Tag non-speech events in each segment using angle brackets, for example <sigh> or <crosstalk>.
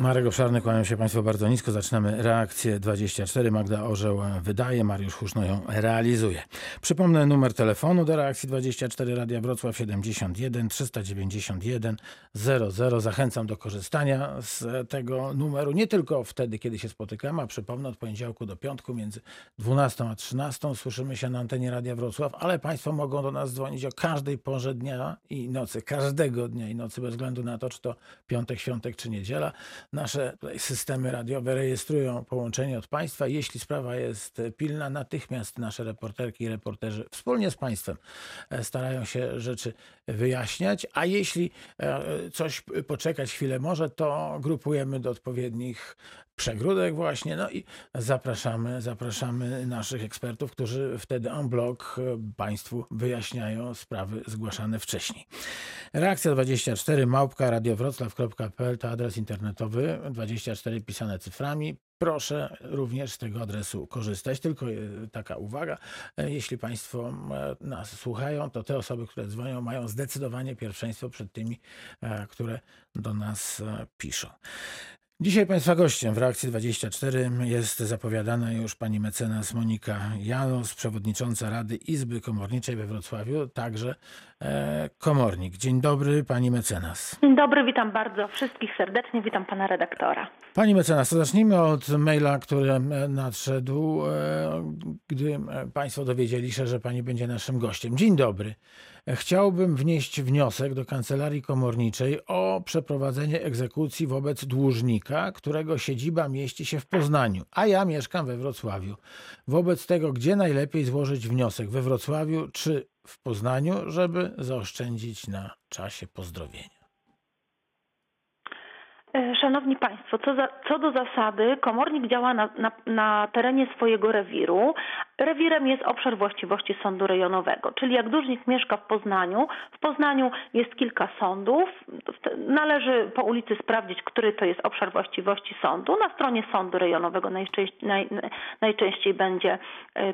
Marek Obszarny, kłaniam się bardzo nisko. Zaczynamy reakcję 24. Magda Orzeł wydaje, Mariusz Huszno ją realizuje. Przypomnę numer telefonu do reakcji 24 Radia Wrocław 71 391 00. Zachęcam do korzystania z tego numeru nie tylko wtedy, kiedy się spotykamy, a przypomnę od poniedziałku do piątku między 12 a 13 słyszymy się na antenie Radia Wrocław, ale Państwo mogą do nas dzwonić o każdej porze dnia i nocy, każdego dnia i nocy, bez względu na to, czy to piątek, świątek czy niedziela. Nasze systemy radiowe rejestrują połączenie od Państwa. Jeśli sprawa jest pilna, natychmiast nasze reporterki i reporterzy wspólnie z Państwem e, starają się rzeczy wyjaśniać, a jeśli e, coś poczekać chwilę może, to grupujemy do odpowiednich przegródek właśnie, no i zapraszamy, zapraszamy naszych ekspertów, którzy wtedy en bloc Państwu wyjaśniają sprawy zgłaszane wcześniej. Reakcja 24 małpka radiowroclaw.pl to adres internetowy, 24 pisane cyframi. Proszę również z tego adresu korzystać. Tylko taka uwaga, jeśli Państwo nas słuchają, to te osoby, które dzwonią, mają zdecydowanie pierwszeństwo przed tymi, które do nas piszą. Dzisiaj Państwa gościem w Reakcji 24 jest zapowiadana już pani mecenas Monika Janos, przewodnicząca Rady Izby Komorniczej we Wrocławiu, także e, komornik. Dzień dobry pani mecenas. Dzień dobry, witam bardzo wszystkich serdecznie, witam pana redaktora. Pani mecenas, to zacznijmy od maila, który nadszedł, e, gdy państwo dowiedzieli się, że pani będzie naszym gościem. Dzień dobry. Chciałbym wnieść wniosek do kancelarii komorniczej o przeprowadzenie egzekucji wobec dłużnika, którego siedziba mieści się w Poznaniu, a ja mieszkam we Wrocławiu. Wobec tego, gdzie najlepiej złożyć wniosek? We Wrocławiu czy w Poznaniu, żeby zaoszczędzić na czasie pozdrowienia? Szanowni Państwo, co, za, co, do zasady, komornik działa na, na, na, terenie swojego rewiru. Rewirem jest obszar właściwości sądu rejonowego, czyli jak dłużnik mieszka w Poznaniu, w Poznaniu jest kilka sądów, należy po ulicy sprawdzić, który to jest obszar właściwości sądu. Na stronie sądu rejonowego najczęściej, naj, najczęściej będzie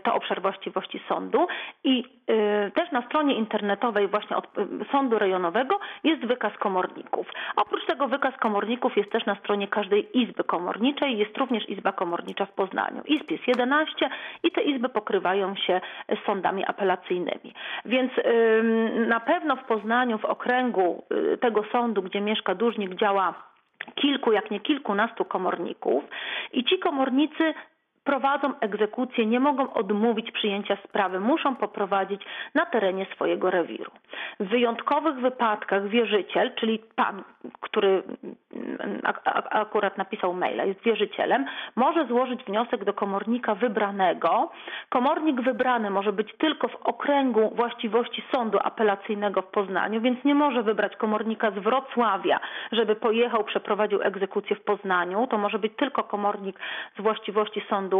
to obszar właściwości sądu i y, też na stronie internetowej właśnie od sądu rejonowego jest wykaz komorników. Oprócz tego wykaz komorników jest też na stronie każdej izby komorniczej, jest również izba komornicza w Poznaniu. Izb jest 11 i te izby pokrywają się z sądami apelacyjnymi. Więc na pewno w Poznaniu, w okręgu tego sądu, gdzie mieszka dłużnik, działa kilku, jak nie kilkunastu komorników i ci komornicy prowadzą egzekucję, nie mogą odmówić przyjęcia sprawy, muszą poprowadzić na terenie swojego rewiru. W wyjątkowych wypadkach wierzyciel, czyli pan, który akurat napisał maila, jest wierzycielem, może złożyć wniosek do komornika wybranego. Komornik wybrany może być tylko w okręgu właściwości sądu apelacyjnego w Poznaniu, więc nie może wybrać komornika z Wrocławia, żeby pojechał, przeprowadził egzekucję w Poznaniu. To może być tylko komornik z właściwości sądu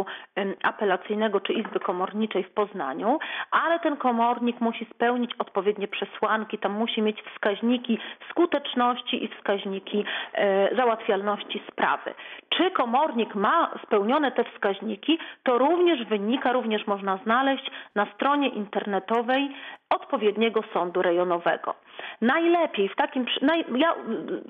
apelacyjnego czy izby komorniczej w Poznaniu, ale ten komornik musi spełnić odpowiednie przesłanki, tam musi mieć wskaźniki skuteczności i wskaźniki załatwialności sprawy. Czy komornik ma spełnione te wskaźniki, to również wynika, również można znaleźć na stronie internetowej odpowiedniego sądu rejonowego. Najlepiej w takim, ja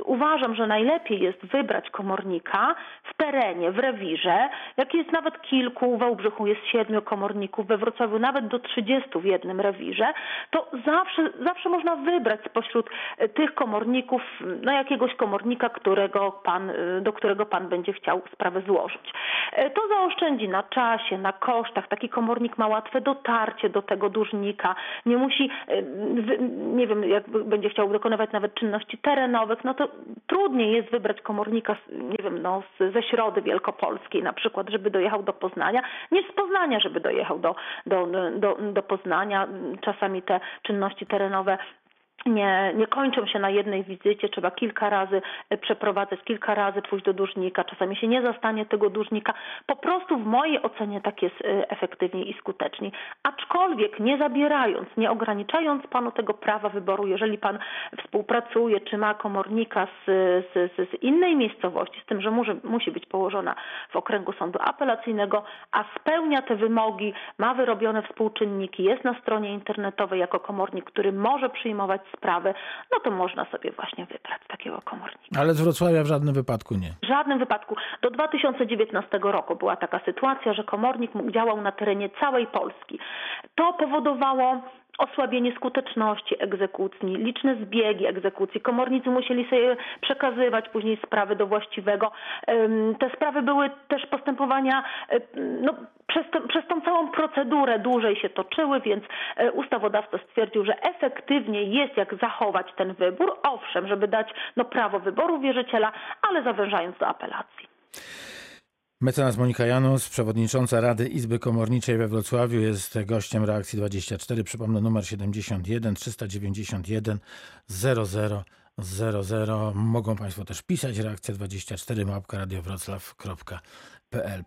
uważam, że najlepiej jest wybrać komornika w terenie, w rewirze, jak jest nawet kilku, w Wałbrzychu jest siedmiu komorników, we Wrocławiu nawet do 30 w jednym rewirze, to zawsze, zawsze można wybrać spośród tych komorników, no jakiegoś komornika, którego pan, do którego pan będzie chciał sprawę złożyć. To zaoszczędzi na czasie, na kosztach. Taki komornik ma łatwe dotarcie do tego dłużnika, nie musi, nie wiem, jak będzie chciał dokonywać nawet czynności terenowych, no to trudniej jest wybrać komornika, nie wiem, no, ze środy wielkopolskiej na przykład, żeby dojechał do Poznania, niż z Poznania, żeby dojechał do, do, do, do Poznania. Czasami te czynności terenowe nie, nie kończą się na jednej wizycie, trzeba kilka razy e, przeprowadzać, kilka razy pójść do dłużnika, czasami się nie zastanie tego dłużnika. Po prostu w mojej ocenie tak jest e, efektywniej i skuteczniej. Aczkolwiek nie zabierając, nie ograniczając panu tego prawa wyboru, jeżeli pan współpracuje, czy ma komornika z, z, z innej miejscowości, z tym, że musi, musi być położona w okręgu sądu apelacyjnego, a spełnia te wymogi, ma wyrobione współczynniki, jest na stronie internetowej jako komornik, który może przyjmować sprawy, no to można sobie właśnie wybrać takiego komornika. Ale z Wrocławia w żadnym wypadku nie. W żadnym wypadku. Do 2019 roku była taka sytuacja, że komornik działał na terenie całej Polski. To powodowało osłabienie skuteczności egzekucji, liczne zbiegi egzekucji. Komornicy musieli sobie przekazywać później sprawy do właściwego. Te sprawy były też postępowania y, no, przez, to, przez tą całą procedurę dłużej się toczyły, więc y, ustawodawca stwierdził, że efektywnie jest jak zachować ten wybór, owszem, żeby dać no, prawo wyboru wierzyciela, ale zawężając do apelacji. Mecenas Monika Janus, przewodnicząca Rady Izby Komorniczej we Wrocławiu, jest gościem reakcji 24. Przypomnę numer 71 391 00 00. Mogą Państwo też pisać reakcja 24 małpka radiowroclaw.pl.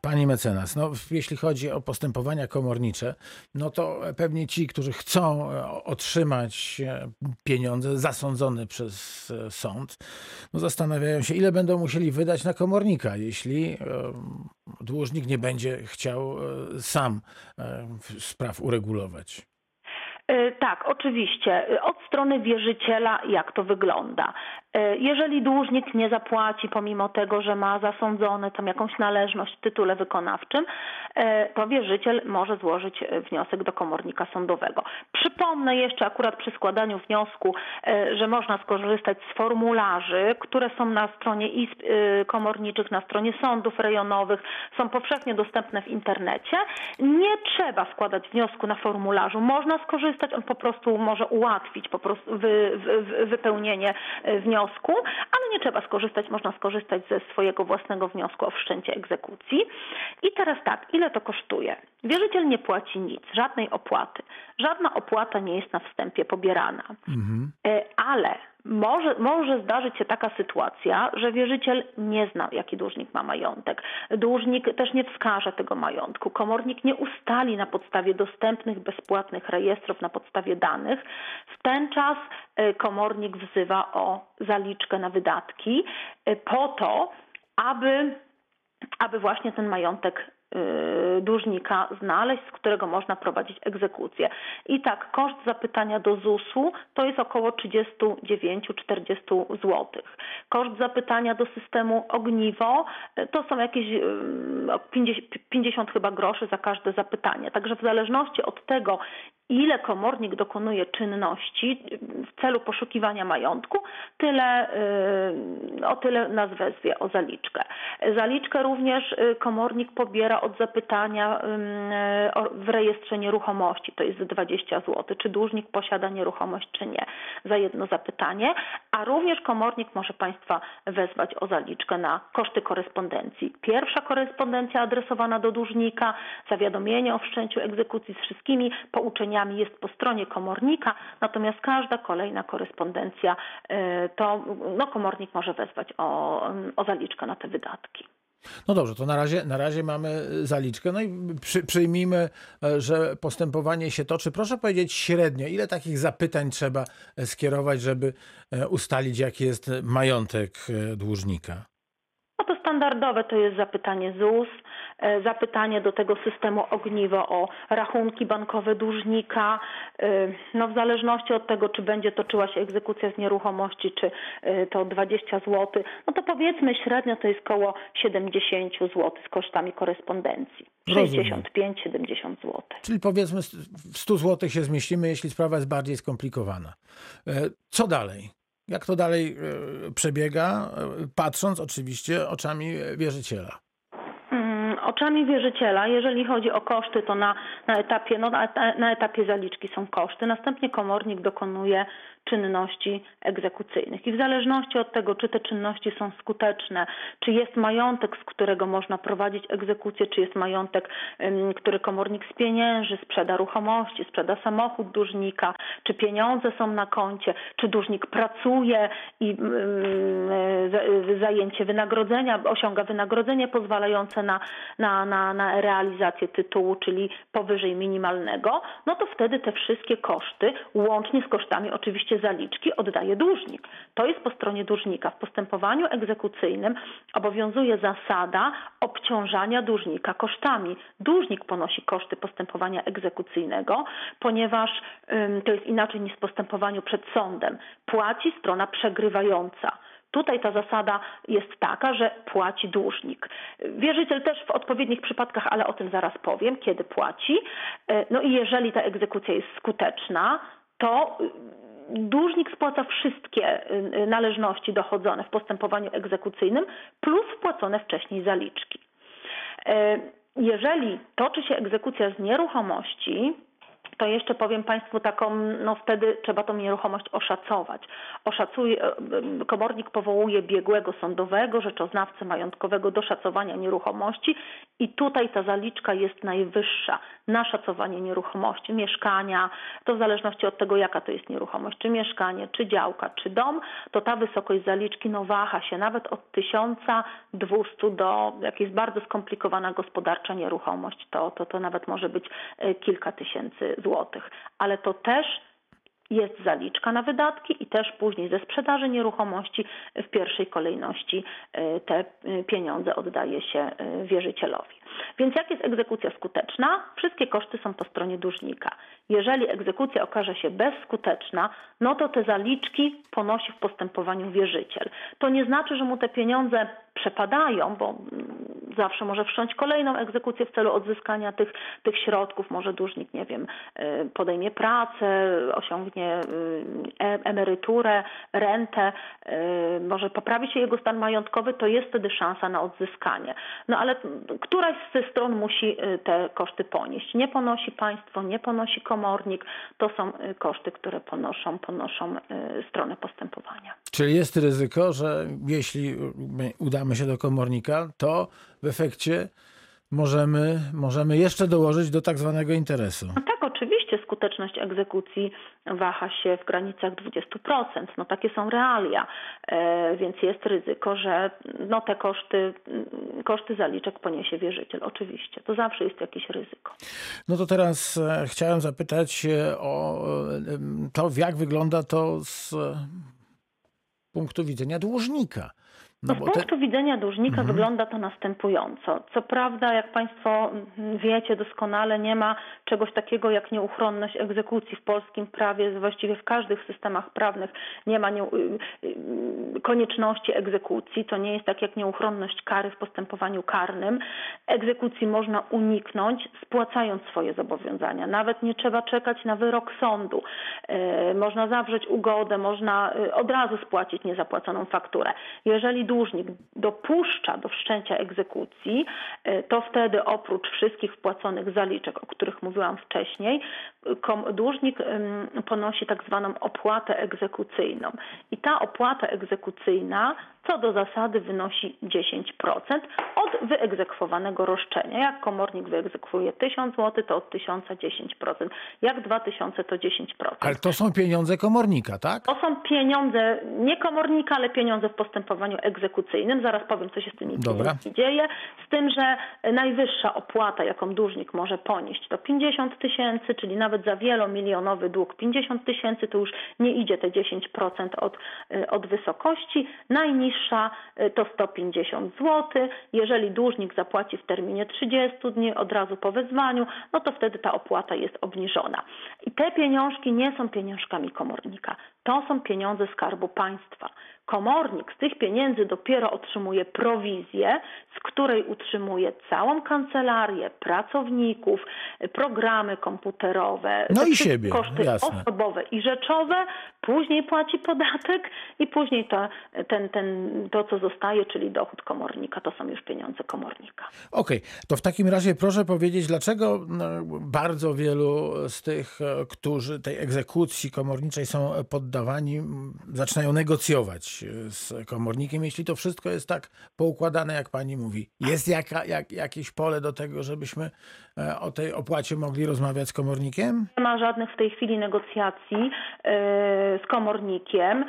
Pani mecenas, no, jeśli chodzi o postępowania komornicze, no to pewnie ci, którzy chcą e, otrzymać e, pieniądze zasądzone przez e, sąd, no zastanawiają się, ile będą musieli wydać na komornika, jeśli dłużnik nie będzie chciał sam spraw uregulować. Tak, oczywiście. Od strony wierzyciela, jak to wygląda? E, Jeżeli dłużnik nie zapłaci, pomimo tego, że ma zasądzone tam jakąś należność w tytule wykonawczym, e, to wierzyciel może złożyć e, wniosek do komornika sądowego. Przypomnę jeszcze akurat przy składaniu wniosku, że można skorzystać z formularzy, które są na stronie izb komorniczych, na stronie sądów rejonowych, są powszechnie dostępne w internecie. Nie trzeba składać wniosku na formularzu, można skorzystać, on po prostu może ułatwić po prostu wy, wy, wy- wypełnienie e, wniosku, ale nie trzeba skorzystać, można skorzystać ze swojego własnego wniosku o wszczęcie egzekucji. I teraz tak, ile to kosztuje? Wierzyciel nie płaci nic, żadnej opłaty. Żadna opłata nie jest na wstępie pobierana. E, Ale może, może zdarzyć się taka sytuacja, że wierzyciel nie zna, jaki dłużnik ma majątek. Dłużnik też nie wskaże tego majątku. Komornik nie ustali na podstawie dostępnych, bezpłatnych rejestrów, na podstawie danych. W ten czas e, komornik wzywa o zaliczkę na wydatki e, po to, aby aby właśnie ten majątek y, dłużnika znaleźć, z którego można prowadzić egzekucję. I tak, koszt zapytania do ZUS-u to jest około 39-40 zł. Koszt zapytania do systemu Ogniwo y, to są jakieś y, 50, 50 chyba groszy za każde zapytanie. Także w zależności od tego, ile komornik dokonuje czynności w celu poszukiwania majątku, tyle, y, o tyle nas wezwie o zaliczkę. Zaliczkę również y, komornik pobiera od zapytania y, w rejestrze nieruchomości, to jest 20 zł, czy dłużnik posiada nieruchomość, czy nie, za jedno zapytanie, a również komornik może Państwa wezwać o zaliczkę na koszty korespondencji. Pierwsza korespondencja adresowana do dłużnika, zawiadomienie o wszczęciu egzekucji z wszystkimi pouczeniami jest po stronie komornika, natomiast każda kolejna korespondencja y, to no, komornik może wezwać o, o zaliczkę na te wydatki. No dobrze, to na razie, na razie mamy zaliczkę. No i przy, przyjmijmy, e, że postępowanie się toczy. Proszę powiedzieć średnio, ile takich zapytań trzeba e, skierować, żeby e, ustalić, jaki jest majątek e, dłużnika? No to standardowe to jest zapytanie ZUS, e, zapytanie do tego systemu ogniwo o rachunki bankowe dłużnika. E, No w zależności od tego, czy będzie toczyła się egzekucja z nieruchomości, czy e, to 20 zł, no to powiedzmy średnio to jest koło 70 zł z kosztami korespondencji. Rozumiem. 65-70 zł. Czyli powiedzmy w 100 zł się zmieścimy, jeśli sprawa jest bardziej skomplikowana. E, Co dalej? Jak to dalej e, przebiega? E, Patrząc oczywiście oczami wierzyciela. Oczami wierzyciela, jeżeli chodzi o koszty, to na, na, etapie, no, na etapie zaliczki są koszty. Następnie komornik dokonuje czynności egzekucyjnych. I w zależności od tego, czy te czynności są skuteczne, czy jest majątek, z którego można prowadzić egzekucję, czy jest majątek, który komornik spienięży, sprzeda ruchomości, sprzeda samochód dłużnika, czy pieniądze są na koncie, czy dłużnik pracuje i zajęcie wynagrodzenia, osiąga wynagrodzenie pozwalające na, na, na, na realizację tytułu, czyli powyżej minimalnego, no to wtedy te wszystkie koszty, łącznie z kosztami oczywiście oczywiście zaliczki oddaje dłużnik. To jest po stronie dłużnika. W postępowaniu egzekucyjnym obowiązuje zasada obciążania dłużnika kosztami. Dłużnik ponosi koszty postępowania egzekucyjnego, ponieważ to jest inaczej niż w postępowaniu przed sądem. Płaci strona przegrywająca. Tutaj ta zasada jest taka, że płaci dłużnik. Wierzyciel też w odpowiednich przypadkach, ale o tym zaraz powiem, kiedy płaci. No i jeżeli ta egzekucja jest skuteczna, to dłużnik spłaca wszystkie należności dochodzone w postępowaniu egzekucyjnym plus wpłacone wcześniej zaliczki. Jeżeli toczy się egzekucja z nieruchomości, to jeszcze powiem Państwu taką, no wtedy trzeba tą nieruchomość oszacować. Oszacuje, komornik powołuje biegłego sądowego, rzeczoznawcę majątkowego do szacowania nieruchomości i tutaj ta zaliczka jest najwyższa. Na szacowanie nieruchomości, mieszkania, to w zależności od tego jaka to jest nieruchomość, czy mieszkanie, czy działka, czy dom, to ta wysokość zaliczki no waha się nawet od 1200 do, jak jest bardzo skomplikowana gospodarcza nieruchomość, to, to, to nawet może być kilka tysięcy złotych. Ale to też jest zaliczka na wydatki i też później ze sprzedaży nieruchomości w pierwszej kolejności te pieniądze oddaje się wierzycielowi. Więc jak jest egzekucja skuteczna? Wszystkie koszty są po stronie dłużnika. Jeżeli egzekucja okaże się bezskuteczna, no to te zaliczki ponosi w postępowaniu wierzyciel. To nie znaczy, że mu te pieniądze przepadają, bo zawsze może wszcząć kolejną egzekucję w celu odzyskania tych, tych środków. Może dłużnik, nie wiem, podejmie pracę, osiągnie emeryturę, rentę, może poprawi się jego stan majątkowy, to jest wtedy szansa na odzyskanie. No ale któraś ze stron musi te koszty ponieść. Nie ponosi państwo, nie ponosi komornik. To są koszty, które ponoszą, ponoszą strony postępowania. Czyli jest ryzyko, że jeśli udamy się do komornika, to w efekcie możemy, możemy jeszcze dołożyć do tak zwanego interesu. No tak, skuteczność egzekucji waha się w granicach 20%. No takie są realia, e, więc jest ryzyko, że no te koszty, koszty zaliczek poniesie wierzyciel. Oczywiście, to zawsze jest jakieś ryzyko. No to teraz e, chciałem zapytać o to, jak wygląda to z punktu widzenia dłużnika. No, z punktu te... widzenia dłużnika mhm. wygląda to następująco. Co prawda, jak Państwo wiecie doskonale, nie ma czegoś takiego jak nieuchronność egzekucji w polskim prawie, właściwie w każdych systemach prawnych nie ma nie... konieczności egzekucji. To nie jest tak jak nieuchronność kary w postępowaniu karnym. Egzekucji można uniknąć, spłacając swoje zobowiązania. Nawet nie trzeba czekać na wyrok sądu. Można zawrzeć ugodę, można od razu spłacić niezapłaconą fakturę. Jeżeli dłużnik dopuszcza do wszczęcia egzekucji, to wtedy oprócz wszystkich wpłaconych zaliczek, o których mówiłam wcześniej, dłużnik ponosi tak zwaną opłatę egzekucyjną. I ta opłata egzekucyjna co do zasady wynosi 10% od wyegzekwowanego roszczenia. Jak komornik wyegzekwuje 1000 zł, to od 1000 10%. Jak 2000 to 10%. Ale to są pieniądze komornika, tak? To są pieniądze nie komornika, ale pieniądze w postępowaniu egzekucyjnym. Zaraz powiem, co się z tymi pieniędzmi dzieje. Z tym, że najwyższa opłata, jaką dłużnik może ponieść, to 50 tysięcy, czyli nawet za wielomilionowy dług 50 tysięcy, to już nie idzie te 10% od, od wysokości. Najniższa niższa to 150 zł. Jeżeli dłużnik zapłaci w terminie 30 dni od razu po wezwaniu, no to wtedy ta opłata jest obniżona. I te pieniążki nie są pieniążkami komornika. To są pieniądze Skarbu Państwa. Komornik z tych pieniędzy dopiero otrzymuje prowizję, z której utrzymuje całą kancelarię, pracowników, programy komputerowe, no i siebie, koszty jasne. osobowe i rzeczowe, później płaci podatek i później to, ten, ten, to, co zostaje, czyli dochód komornika, to są już pieniądze komornika. Okej, okay. to w takim razie proszę powiedzieć, dlaczego no, bardzo wielu z tych, którzy tej egzekucji komorniczej są poddawani, zaczynają negocjować z komornikiem, jeśli to wszystko jest tak poukładane, jak pani mówi. Jest jaka, jak, jakieś pole do tego, żebyśmy o tej opłacie mogli rozmawiać z komornikiem? Nie ma żadnych w tej chwili negocjacji z komornikiem,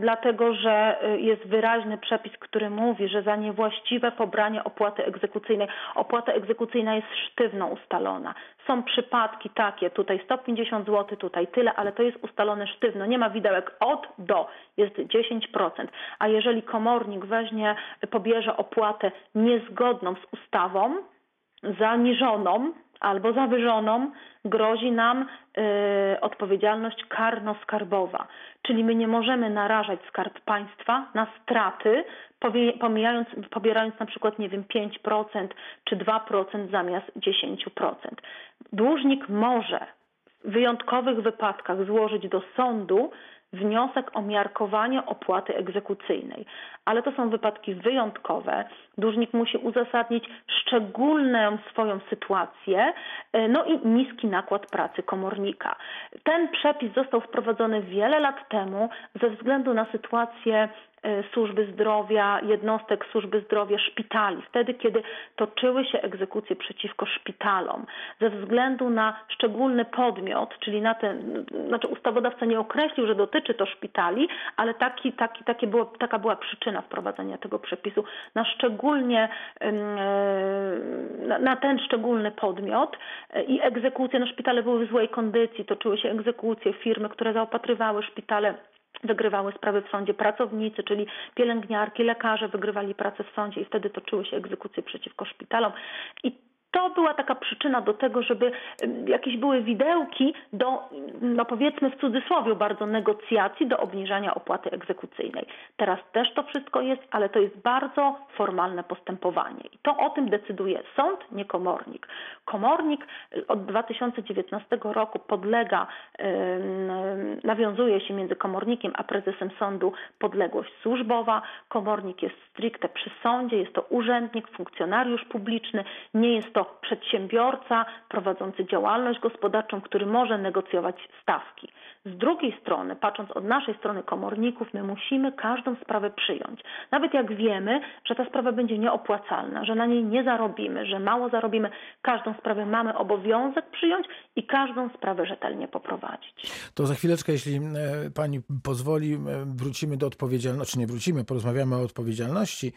dlatego że jest wyraźny przepis, który mówi, że za niewłaściwe pobranie opłaty egzekucyjnej, opłata egzekucyjna jest sztywno ustalona. Są przypadki takie, tutaj 150 zł, tutaj tyle, ale to jest ustalone sztywno. Nie ma widok powidełek od do jest 10%, a jeżeli komornik weźmie, pobierze opłatę niezgodną z ustawą, zaniżoną albo zawyżoną, grozi nam y, odpowiedzialność karno-skarbowa. Czyli my nie możemy narażać skarb państwa na straty, pomijając, pobierając na przykład, nie wiem, 5% czy 2% zamiast 10%. Dłużnik może w wyjątkowych wypadkach złożyć do sądu wniosek o miarkowanie opłaty egzekucyjnej. Ale to są wypadki wyjątkowe. Dłużnik musi uzasadnić szczególną swoją sytuację, e, no i niski nakład pracy komornika. Ten przepis został wprowadzony wiele lat temu ze względu na sytuację służby zdrowia, jednostek służby zdrowia, szpitali, wtedy kiedy toczyły się egzekucje przeciwko szpitalom, ze względu na szczególny podmiot, czyli na ten, znaczy ustawodawca nie określił, że dotyczy to szpitali, ale taki, taki, takie było, taka była przyczyna wprowadzenia tego przepisu, na szczególnie, e, na, na ten szczególny podmiot e, i egzekucje, no szpitale były w złej kondycji, toczyły się egzekucje, firmy, które zaopatrywały szpitale wygrywały sprawy w sądzie pracownicy, czyli pielęgniarki, lekarze wygrywali pracę w sądzie i wtedy toczyły się egzekucje przeciwko szpitalom. I to była taka przyczyna do tego, żeby jakieś były widełki do, no powiedzmy w cudzysłowie bardzo negocjacji do obniżania opłaty egzekucyjnej. Teraz też to wszystko jest, ale to jest bardzo formalne postępowanie. I to o tym decyduje sąd, nie komornik. Komornik y, od 2019 roku podlega, nawiązuje się między komornikiem a prezesem sądu podległość służbowa. Komornik jest stricte przy sądzie, jest to urzędnik, funkcjonariusz publiczny, nie jest to przedsiębiorca prowadzący działalność gospodarczą, który może negocjować stawki. Z drugiej strony, patrząc od naszej strony komorników, my musimy każdą sprawę przyjąć. Nawet jak wiemy, że ta sprawa będzie nieopłacalna, że na niej nie zarobimy, że mało zarobimy, każdą sprawę mamy obowiązek przyjąć i każdą sprawę rzetelnie poprowadzić. To za chwileczkę, jeśli e, pani pozwoli, e, wrócimy do odpowiedzialności, nie wrócimy, porozmawiamy o odpowiedzialności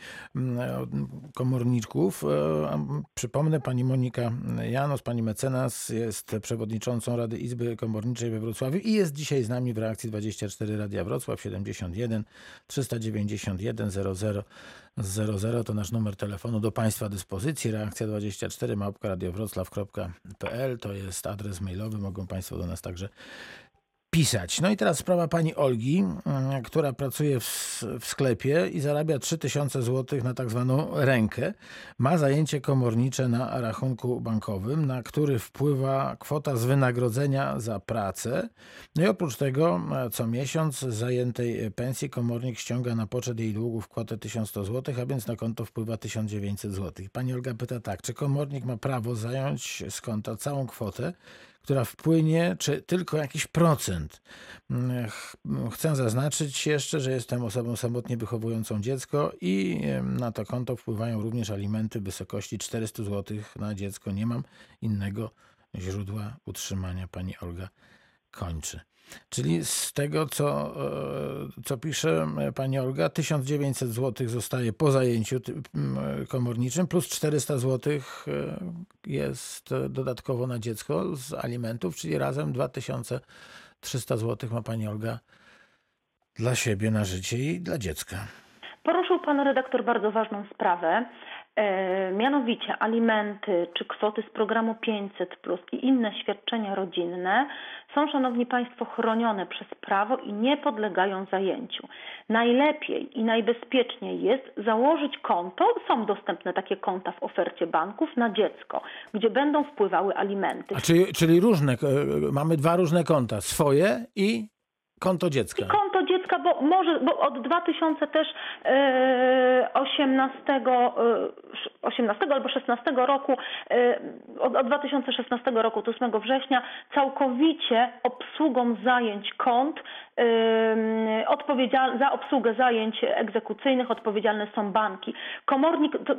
komorników. E, przypomnę, pani Monika Janos, pani mecenas jest przewodniczącą Rady Izby Komorniczej we Wrocławiu i jest dzisiaj z nami w reakcji 24 Radia Wrocław 71 391 00 00 to nasz numer telefonu do Państwa dyspozycji. Reakcja 24 małpka radiowroclaw.pl to jest adres mailowy. Mogą Państwo do nas także pisać. No i teraz sprawa pani Olgi, mm, która pracuje w, w sklepie i zarabia 3000 zł na tak zwaną rękę. Ma zajęcie komornicze na rachunku bankowym, na który wpływa kwota z wynagrodzenia za pracę. No i oprócz tego e, co miesiąc z zajętej pensji komornik ściąga na poczet jej długów kwotę 1100 zł, a więc na konto wpływa 1900 zł. Pani Olga pyta tak, czy komornik ma prawo zająć z konta całą kwotę, która wpłynie, czy tylko jakiś procent. Mm, chcę zaznaczyć jeszcze, że jestem osobą samotnie wychowującą dziecko i na to konto wpływają również alimenty w wysokości 400 zł na dziecko. Nie mam innego źródła utrzymania. Pani Olga kończy. Czyli z tego, co, e, co pisze pani Olga, 1900 zł zostaje po zajęciu komorniczym, plus 400 zł e, jest dodatkowo na dziecko z alimentów, czyli razem 2300 zł ma pani Olga dla siebie na życie i dla dziecka. Poruszył pan redaktor bardzo ważną sprawę. E, mianowicie alimenty czy kwoty z programu 500 plus i inne świadczenia rodzinne są, Szanowni Państwo, chronione przez prawo i nie podlegają zajęciu. Najlepiej i najbezpieczniej jest założyć konto, są dostępne takie konta w ofercie banków na dziecko, gdzie będą wpływały alimenty. A czyli, czyli różne, e, mamy dwa różne konta, swoje i konto dziecka. I konto dziecka, bo może, bo od 2000 też e, 18, 18 e, albo 16 roku, e, od, od 2016 roku, 8 września, całkowicie obsługą zajęć kont za obsługę zajęć egzekucyjnych odpowiedzialne są banki. Komornik, to,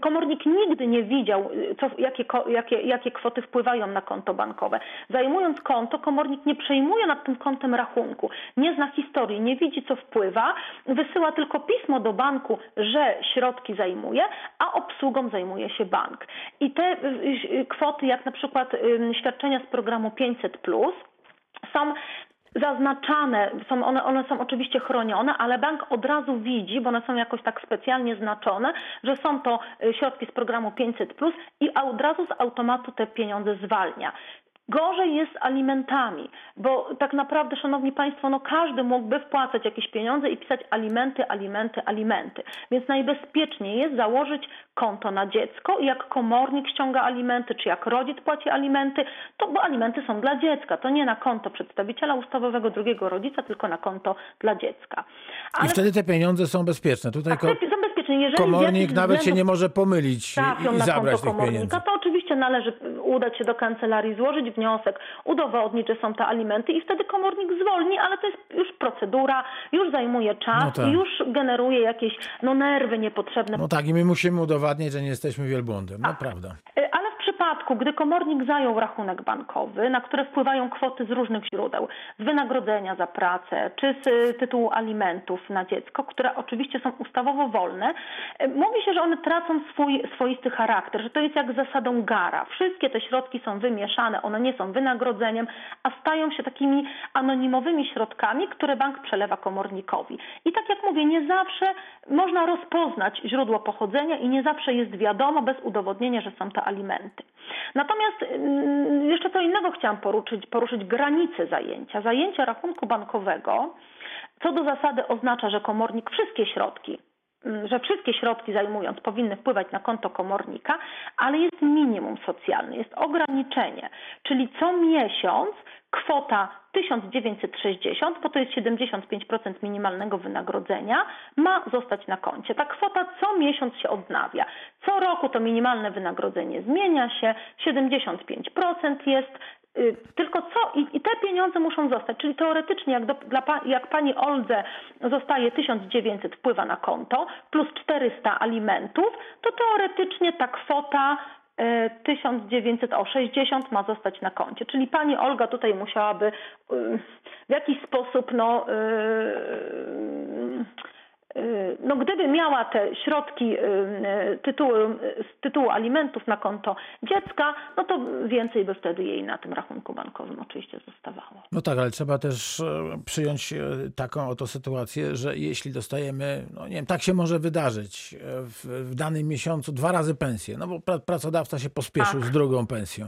komornik nigdy nie widział, co, jakie, jakie, jakie kwoty wpływają na konto bankowe. Zajmując konto, komornik nie przejmuje nad tym kontem rachunku, nie zna historii, nie widzi, co wpływa, wysyła tylko pismo do banku, że środki zajmuje, a obsługą zajmuje się bank. I te kwoty, jak na przykład świadczenia z programu 500, są zaznaczane, są one, one są oczywiście chronione, ale bank od razu widzi, bo one są jakoś tak specjalnie znaczone, że są to y, środki z programu 500 i od razu z automatu te pieniądze zwalnia. Gorzej jest z alimentami, bo tak naprawdę, szanowni państwo, no każdy mógłby wpłacać jakieś pieniądze i pisać alimenty, alimenty, alimenty. Więc najbezpieczniej jest założyć konto na dziecko i jak komornik ściąga alimenty, czy jak rodzic płaci alimenty, to bo alimenty są dla dziecka. To nie na konto przedstawiciela ustawowego drugiego rodzica, tylko na konto dla dziecka. I wtedy te pieniądze są bezpieczne. Tutaj ko- są bezpieczne. Jeżeli komornik nawet się nie może pomylić i, i zabrać tych pieniędzy. to należy udać się do kancelarii, złożyć wniosek, udowodnić, że są te alimenty i wtedy komornik zwolni, ale to jest już procedura, już zajmuje czas No tak. i już generuje jakieś no, nerwy niepotrzebne. No tak, i my musimy udowadniać, że nie jesteśmy wielbłądem. No prawda. Przypadku, gdy komornik zajął rachunek bankowy, na które wpływają kwoty z różnych źródeł, z wynagrodzenia za pracę, czy z y, tytułu alimentów na dziecko, które oczywiście są ustawowo wolne, y, mówi się, że one tracą swój swoisty charakter, że to jest jak zasadą gara. Wszystkie te środki są wymieszane, one nie są wynagrodzeniem, a stają się takimi anonimowymi środkami, które bank przelewa komornikowi. I tak jak mówię, nie zawsze można rozpoznać źródło pochodzenia i nie zawsze jest wiadomo bez udowodnienia, że są to alimenty. Natomiast mm, jeszcze co innego chciałam poruszyć, poruszyć granice zajęcia. Zajęcie rachunku bankowego co do zasady oznacza, że komornik wszystkie środki mm, że wszystkie środki zajmując powinny wpływać na konto komornika, ale jest minimum socjalne, jest ograniczenie, czyli co miesiąc kwota 1960, bo to jest 75% minimalnego wynagrodzenia, ma zostać na koncie. Ta kwota co miesiąc się odnawia. Co roku to minimalne wynagrodzenie zmienia się, 75% jest, y, tylko co? I, I, te pieniądze muszą zostać. Czyli teoretycznie, jak, do, dla, jak pani Oldze zostaje 1900 wpływa na konto plus 400 alimentów, to teoretycznie ta kwota 1960 ma zostać na koncie. Czyli pani Olga tutaj musiałaby y, w jakiś sposób no, y, no gdyby miała te środki y, y, tytułu, z tytułu alimentów na konto dziecka, no to więcej by wtedy jej na tym rachunku bankowym oczywiście zostawało. No tak, ale trzeba też e, przyjąć e, taką oto sytuację, że jeśli dostajemy, no nie wiem, tak się może wydarzyć e, w, w danym miesiącu dwa razy pensję, no bo pra, pracodawca się pospieszył Tak. z drugą pensją.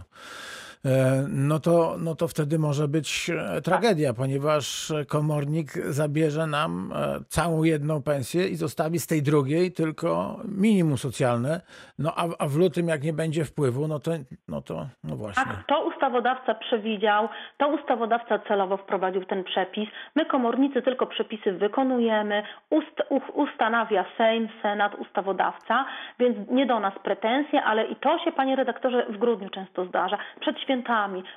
E, No to, no to wtedy może być e, tragedia, ponieważ komornik zabierze nam e, całą jedną pensję i zostawi z tej drugiej tylko minimum socjalne. No a, a w lutym, jak nie będzie wpływu, no to, no to no właśnie. Tak, to ustawodawca przewidział, to ustawodawca celowo wprowadził ten przepis. My komornicy tylko przepisy wykonujemy, ust, ustanawia Sejm, Senat, ustawodawca, więc nie do nas pretensje, ale i to się, panie redaktorze, w grudniu często zdarza. Przed świętami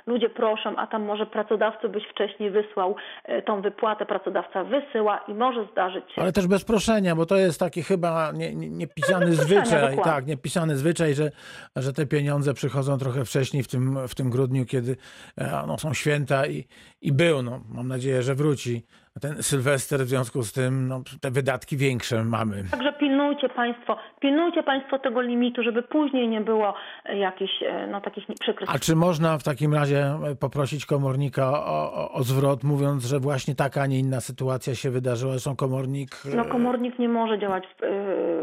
ludzie proszą, a tam może pracodawcy byś wcześniej wysłał e, tą wypłatę, pracodawca wysyła i może zdarzyć się. Ale też bez proszenia, bo to jest taki chyba nie, nie, niepisany bez proszenia, zwyczaj, dokładnie. tak, niepisany zwyczaj, że, że te pieniądze przychodzą trochę wcześniej w tym, w tym grudniu, kiedy e, no, są święta i, i był, no, mam nadzieję, że wróci ten Sylwester, w związku z tym no, te wydatki większe mamy. Także pilnujcie Państwo, pilnujcie Państwo tego limitu, żeby później nie było e, jakichś e, no, takich przykrych A czy można w takim razie e, poprosić komornika o, o, o zwrot, mówiąc, że właśnie taka, a nie inna sytuacja się wydarzyła, zresztą komornik... No komornik nie może działać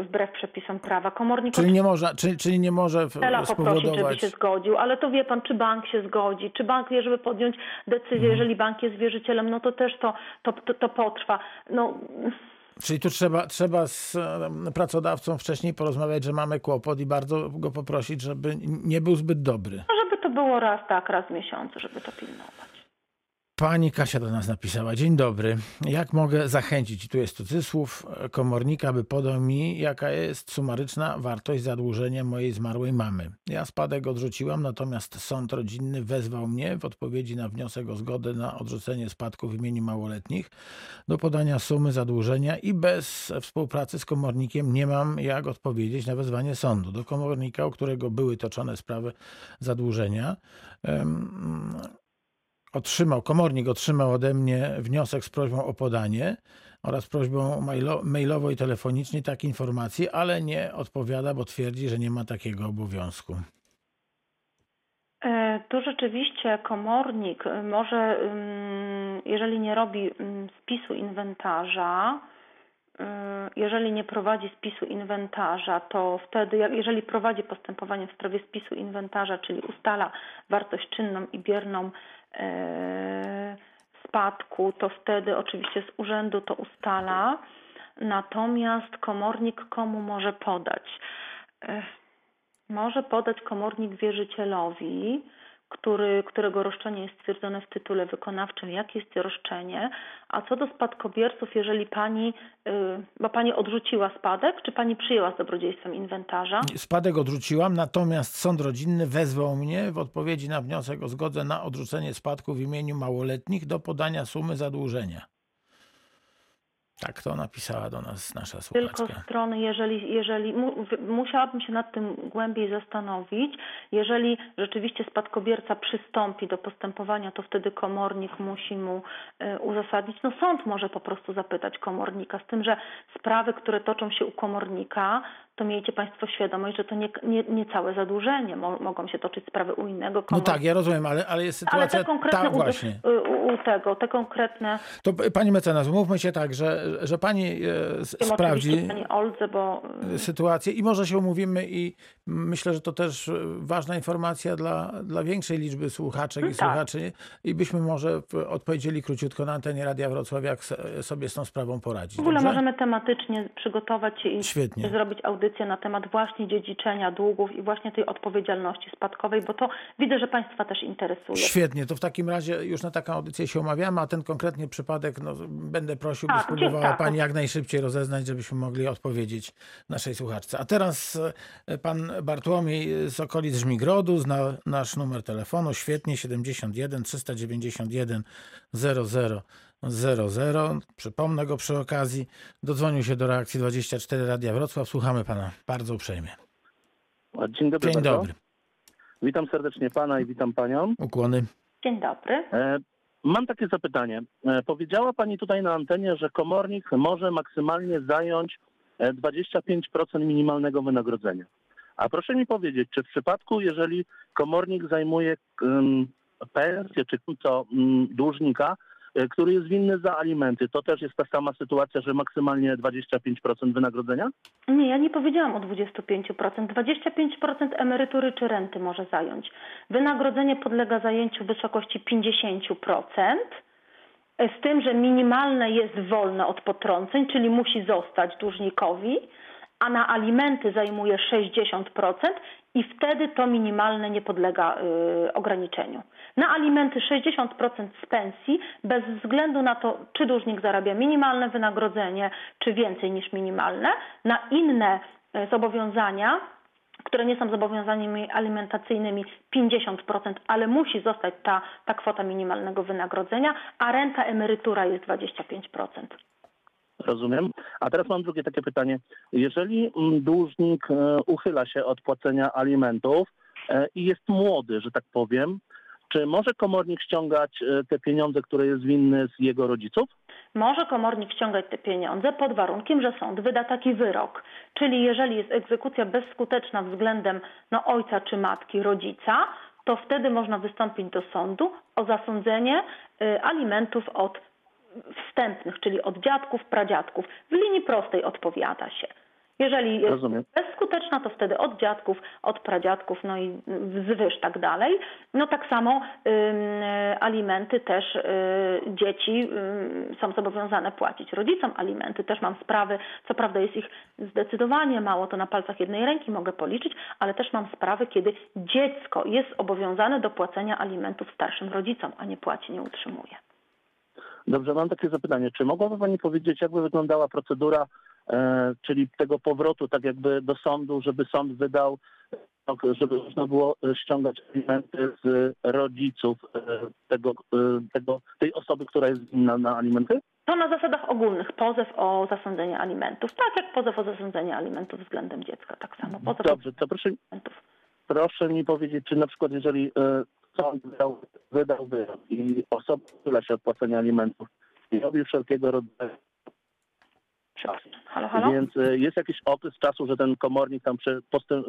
wbrew przepisom prawa. Komornik Czyli nie może, czyli, czyli nie może Cela poprosić, żeby spowodować... się zgodził, ale to wie pan, czy bank się zgodzi, czy bank wie, żeby podjąć decyzję, Mhm. jeżeli bank jest wierzycielem, no to też to, to, to, to potrwa. No, Czyli tu trzeba, trzeba z pracodawcą wcześniej porozmawiać, że mamy kłopot i bardzo go poprosić, żeby nie był zbyt dobry. no żeby to było raz tak, raz w miesiącu, żeby to pilnować. Pani Kasia do nas napisała. Dzień dobry. Jak mogę zachęcić, tu jest cudzysłów, komornika, by podał mi, jaka jest sumaryczna wartość zadłużenia mojej zmarłej mamy. Ja spadek odrzuciłam, natomiast sąd rodzinny wezwał mnie w odpowiedzi na wniosek o zgodę na odrzucenie spadku w imieniu małoletnich do podania sumy zadłużenia i bez współpracy z komornikiem nie mam jak odpowiedzieć na wezwanie sądu. Do komornika, u którego były toczone sprawy zadłużenia, otrzymał, komornik otrzymał ode mnie wniosek z prośbą o podanie oraz prośbą mailo, mailowo i telefonicznie takiej informacji, ale nie odpowiada, bo twierdzi, że nie ma takiego obowiązku. E, Tu rzeczywiście komornik y, może, ym, jeżeli nie robi ym, spisu inwentarza, y, jeżeli nie prowadzi spisu inwentarza, to wtedy, jeżeli prowadzi postępowanie w sprawie spisu inwentarza, czyli ustala wartość czynną i bierną spadku, to wtedy oczywiście z urzędu to ustala. Natomiast komornik komu może podać? E, Może podać komornik wierzycielowi, który, którego roszczenie jest stwierdzone w tytule wykonawczym, jakie jest roszczenie. A co do spadkobierców, jeżeli pani, y, bo pani odrzuciła spadek, czy pani przyjęła z dobrodziejstwem inwentarza? Spadek odrzuciłam, natomiast sąd rodzinny wezwał mnie w odpowiedzi na wniosek o zgodę na odrzucenie spadku w imieniu małoletnich do podania sumy zadłużenia. Tak to napisała do nas nasza Tylko słuchaczka. strony, jeżeli, jeżeli mu, musiałabym się nad tym głębiej zastanowić. Jeżeli rzeczywiście spadkobierca przystąpi do postępowania, to wtedy komornik musi mu e, uzasadnić. No sąd może po prostu zapytać komornika, z tym, że sprawy, które toczą się u komornika, to miejcie Państwo świadomość, że to nie, nie, nie całe zadłużenie. Mo, mogą się toczyć sprawy u innego No komornika. tak, ja rozumiem, ale, ale jest Ale sytuacja... te konkretne u, właśnie. u, u tego, te konkretne, To p- pani mecenas, umówmy się tak, że, że pani e, sprawdzi Pani Oldze, bo y, sytuację i może się umówimy i myślę, że to też e, ważna informacja dla, dla większej liczby słuchaczek i Tak. słuchaczy i byśmy może odpowiedzieli króciutko na antenie Radia Wrocław, jak sobie z tą sprawą poradzić. W ogóle dobrze? możemy tematycznie przygotować się i Świetnie. zrobić audycję na temat właśnie dziedziczenia długów i właśnie tej odpowiedzialności spadkowej, bo to widzę, że Państwa też interesuje. Świetnie, to w takim razie już na taką audycję się umawiamy, a ten konkretny przypadek no, będę prosił, by Tak, spróbowała tak. Pani jak najszybciej rozeznać, żebyśmy mogli odpowiedzieć naszej słuchaczce. A teraz e, Pan Bartłomiej z okolic Żmigrodu zna nasz numer telefonu, świetnie, 71 391 00 00. Przypomnę go przy okazji. Dodzwonił się do reakcji 24 Radia Wrocław. Słuchamy Pana bardzo uprzejmie. Dzień dobry. Dzień bardzo. dobry. Witam serdecznie pana i witam panią. Ukłony. Dzień dobry. E, mam takie zapytanie. E, powiedziała pani tutaj na antenie, że komornik może maksymalnie zająć e, 25% minimalnego wynagrodzenia. A proszę mi powiedzieć, czy w przypadku, jeżeli komornik zajmuje pensję czy co um, dłużnika, e, który jest winny za alimenty, to też jest ta sama sytuacja, że maksymalnie 25% wynagrodzenia? Nie, ja nie powiedziałam o 25%. 25% emerytury czy renty może zająć. Wynagrodzenie podlega zajęciu w wysokości 50%. Z tym, że minimalne jest wolne od potrąceń, czyli musi zostać dłużnikowi, a na alimenty zajmuje 60% i wtedy to minimalne nie podlega y, ograniczeniu. Na alimenty 60% z pensji, bez względu na to, czy dłużnik zarabia minimalne wynagrodzenie, czy więcej niż minimalne. Na inne y, zobowiązania które nie są zobowiązaniami alimentacyjnymi 50%, ale musi zostać ta, ta kwota minimalnego wynagrodzenia, a renta emerytura jest 25%. Rozumiem. A teraz mam drugie takie pytanie. Jeżeli mm, dłużnik e, uchyla się od płacenia alimentów e, i jest młody, że tak powiem, czy może komornik ściągać e, te pieniądze, które jest winny z jego rodziców? Może komornik ściągać te pieniądze pod warunkiem, że sąd wyda taki wyrok. Czyli jeżeli jest egzekucja bezskuteczna względem no, ojca czy matki, rodzica, to wtedy można wystąpić do sądu o zasądzenie y, alimentów od wstępnych, czyli od dziadków, pradziadków. W linii prostej odpowiada się. Jeżeli jest Rozumiem. bezskuteczna, to wtedy od dziadków, od pradziadków, no i wzwyż tak dalej. No tak samo alimenty też y, dzieci ym, są zobowiązane płacić rodzicom alimenty. Też mam sprawy, co prawda jest ich zdecydowanie mało, to na palcach jednej ręki mogę policzyć, ale też mam sprawy, kiedy dziecko jest obowiązane do płacenia alimentów starszym rodzicom, a nie płaci, nie utrzymuje. Dobrze, mam takie zapytanie. Czy mogłaby Pani powiedzieć, jakby wyglądała procedura, czyli tego powrotu tak jakby do sądu, żeby sąd wydał, e, żeby można było e, ściągać alimenty z rodziców e, tego, e, tego, tej osoby, która jest winna na alimenty? To na zasadach ogólnych pozew o zasądzenie alimentów, tak jak pozew o zasądzenie alimentów względem dziecka, tak samo pozew Dobrze, to proszę, alimentów. proszę mi powiedzieć, czy na przykład jeżeli e, sąd wydał, wydał wyrok i osoba uchyla się od płacenia alimentów i robi wszelkiego rodzaju Przepraszam. Halo, halo? Więc e, jest jakiś okres czasu, że ten komornik tam postęp,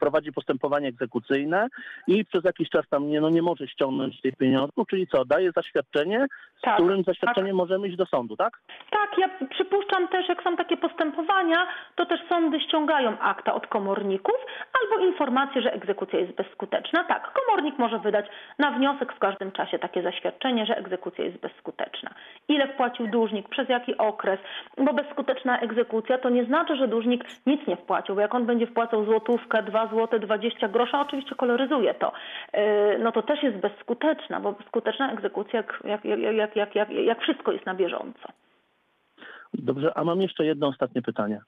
prowadzi postępowanie egzekucyjne i przez jakiś czas tam nie, no nie może ściągnąć tych pieniążków, czyli co, daje zaświadczenie, z Tak, którym zaświadczeniem możemy iść do sądu, tak? Tak, ja przypuszczam też, jak są takie postępowania, to też sądy ściągają akta od komorników albo informację, że egzekucja jest bezskuteczna. Tak, komornik może wydać na wniosek w każdym czasie takie zaświadczenie, że egzekucja jest bezskuteczna. Ile wpłacił dłużnik, przez jaki okres, bo bezskuteczna egzekucja to nie znaczy, że dłużnik nic nie wpłacił, bo jak on będzie wpłacał złotówkę, 2 złote 20 grosza, oczywiście koloryzuje to, yy, no to też jest bezskuteczna, bo skuteczna egzekucja jak, jak, jak, jak, jak, jak, wszystko jest na bieżąco. Dobrze, a mam jeszcze jedno ostatnie pytanie.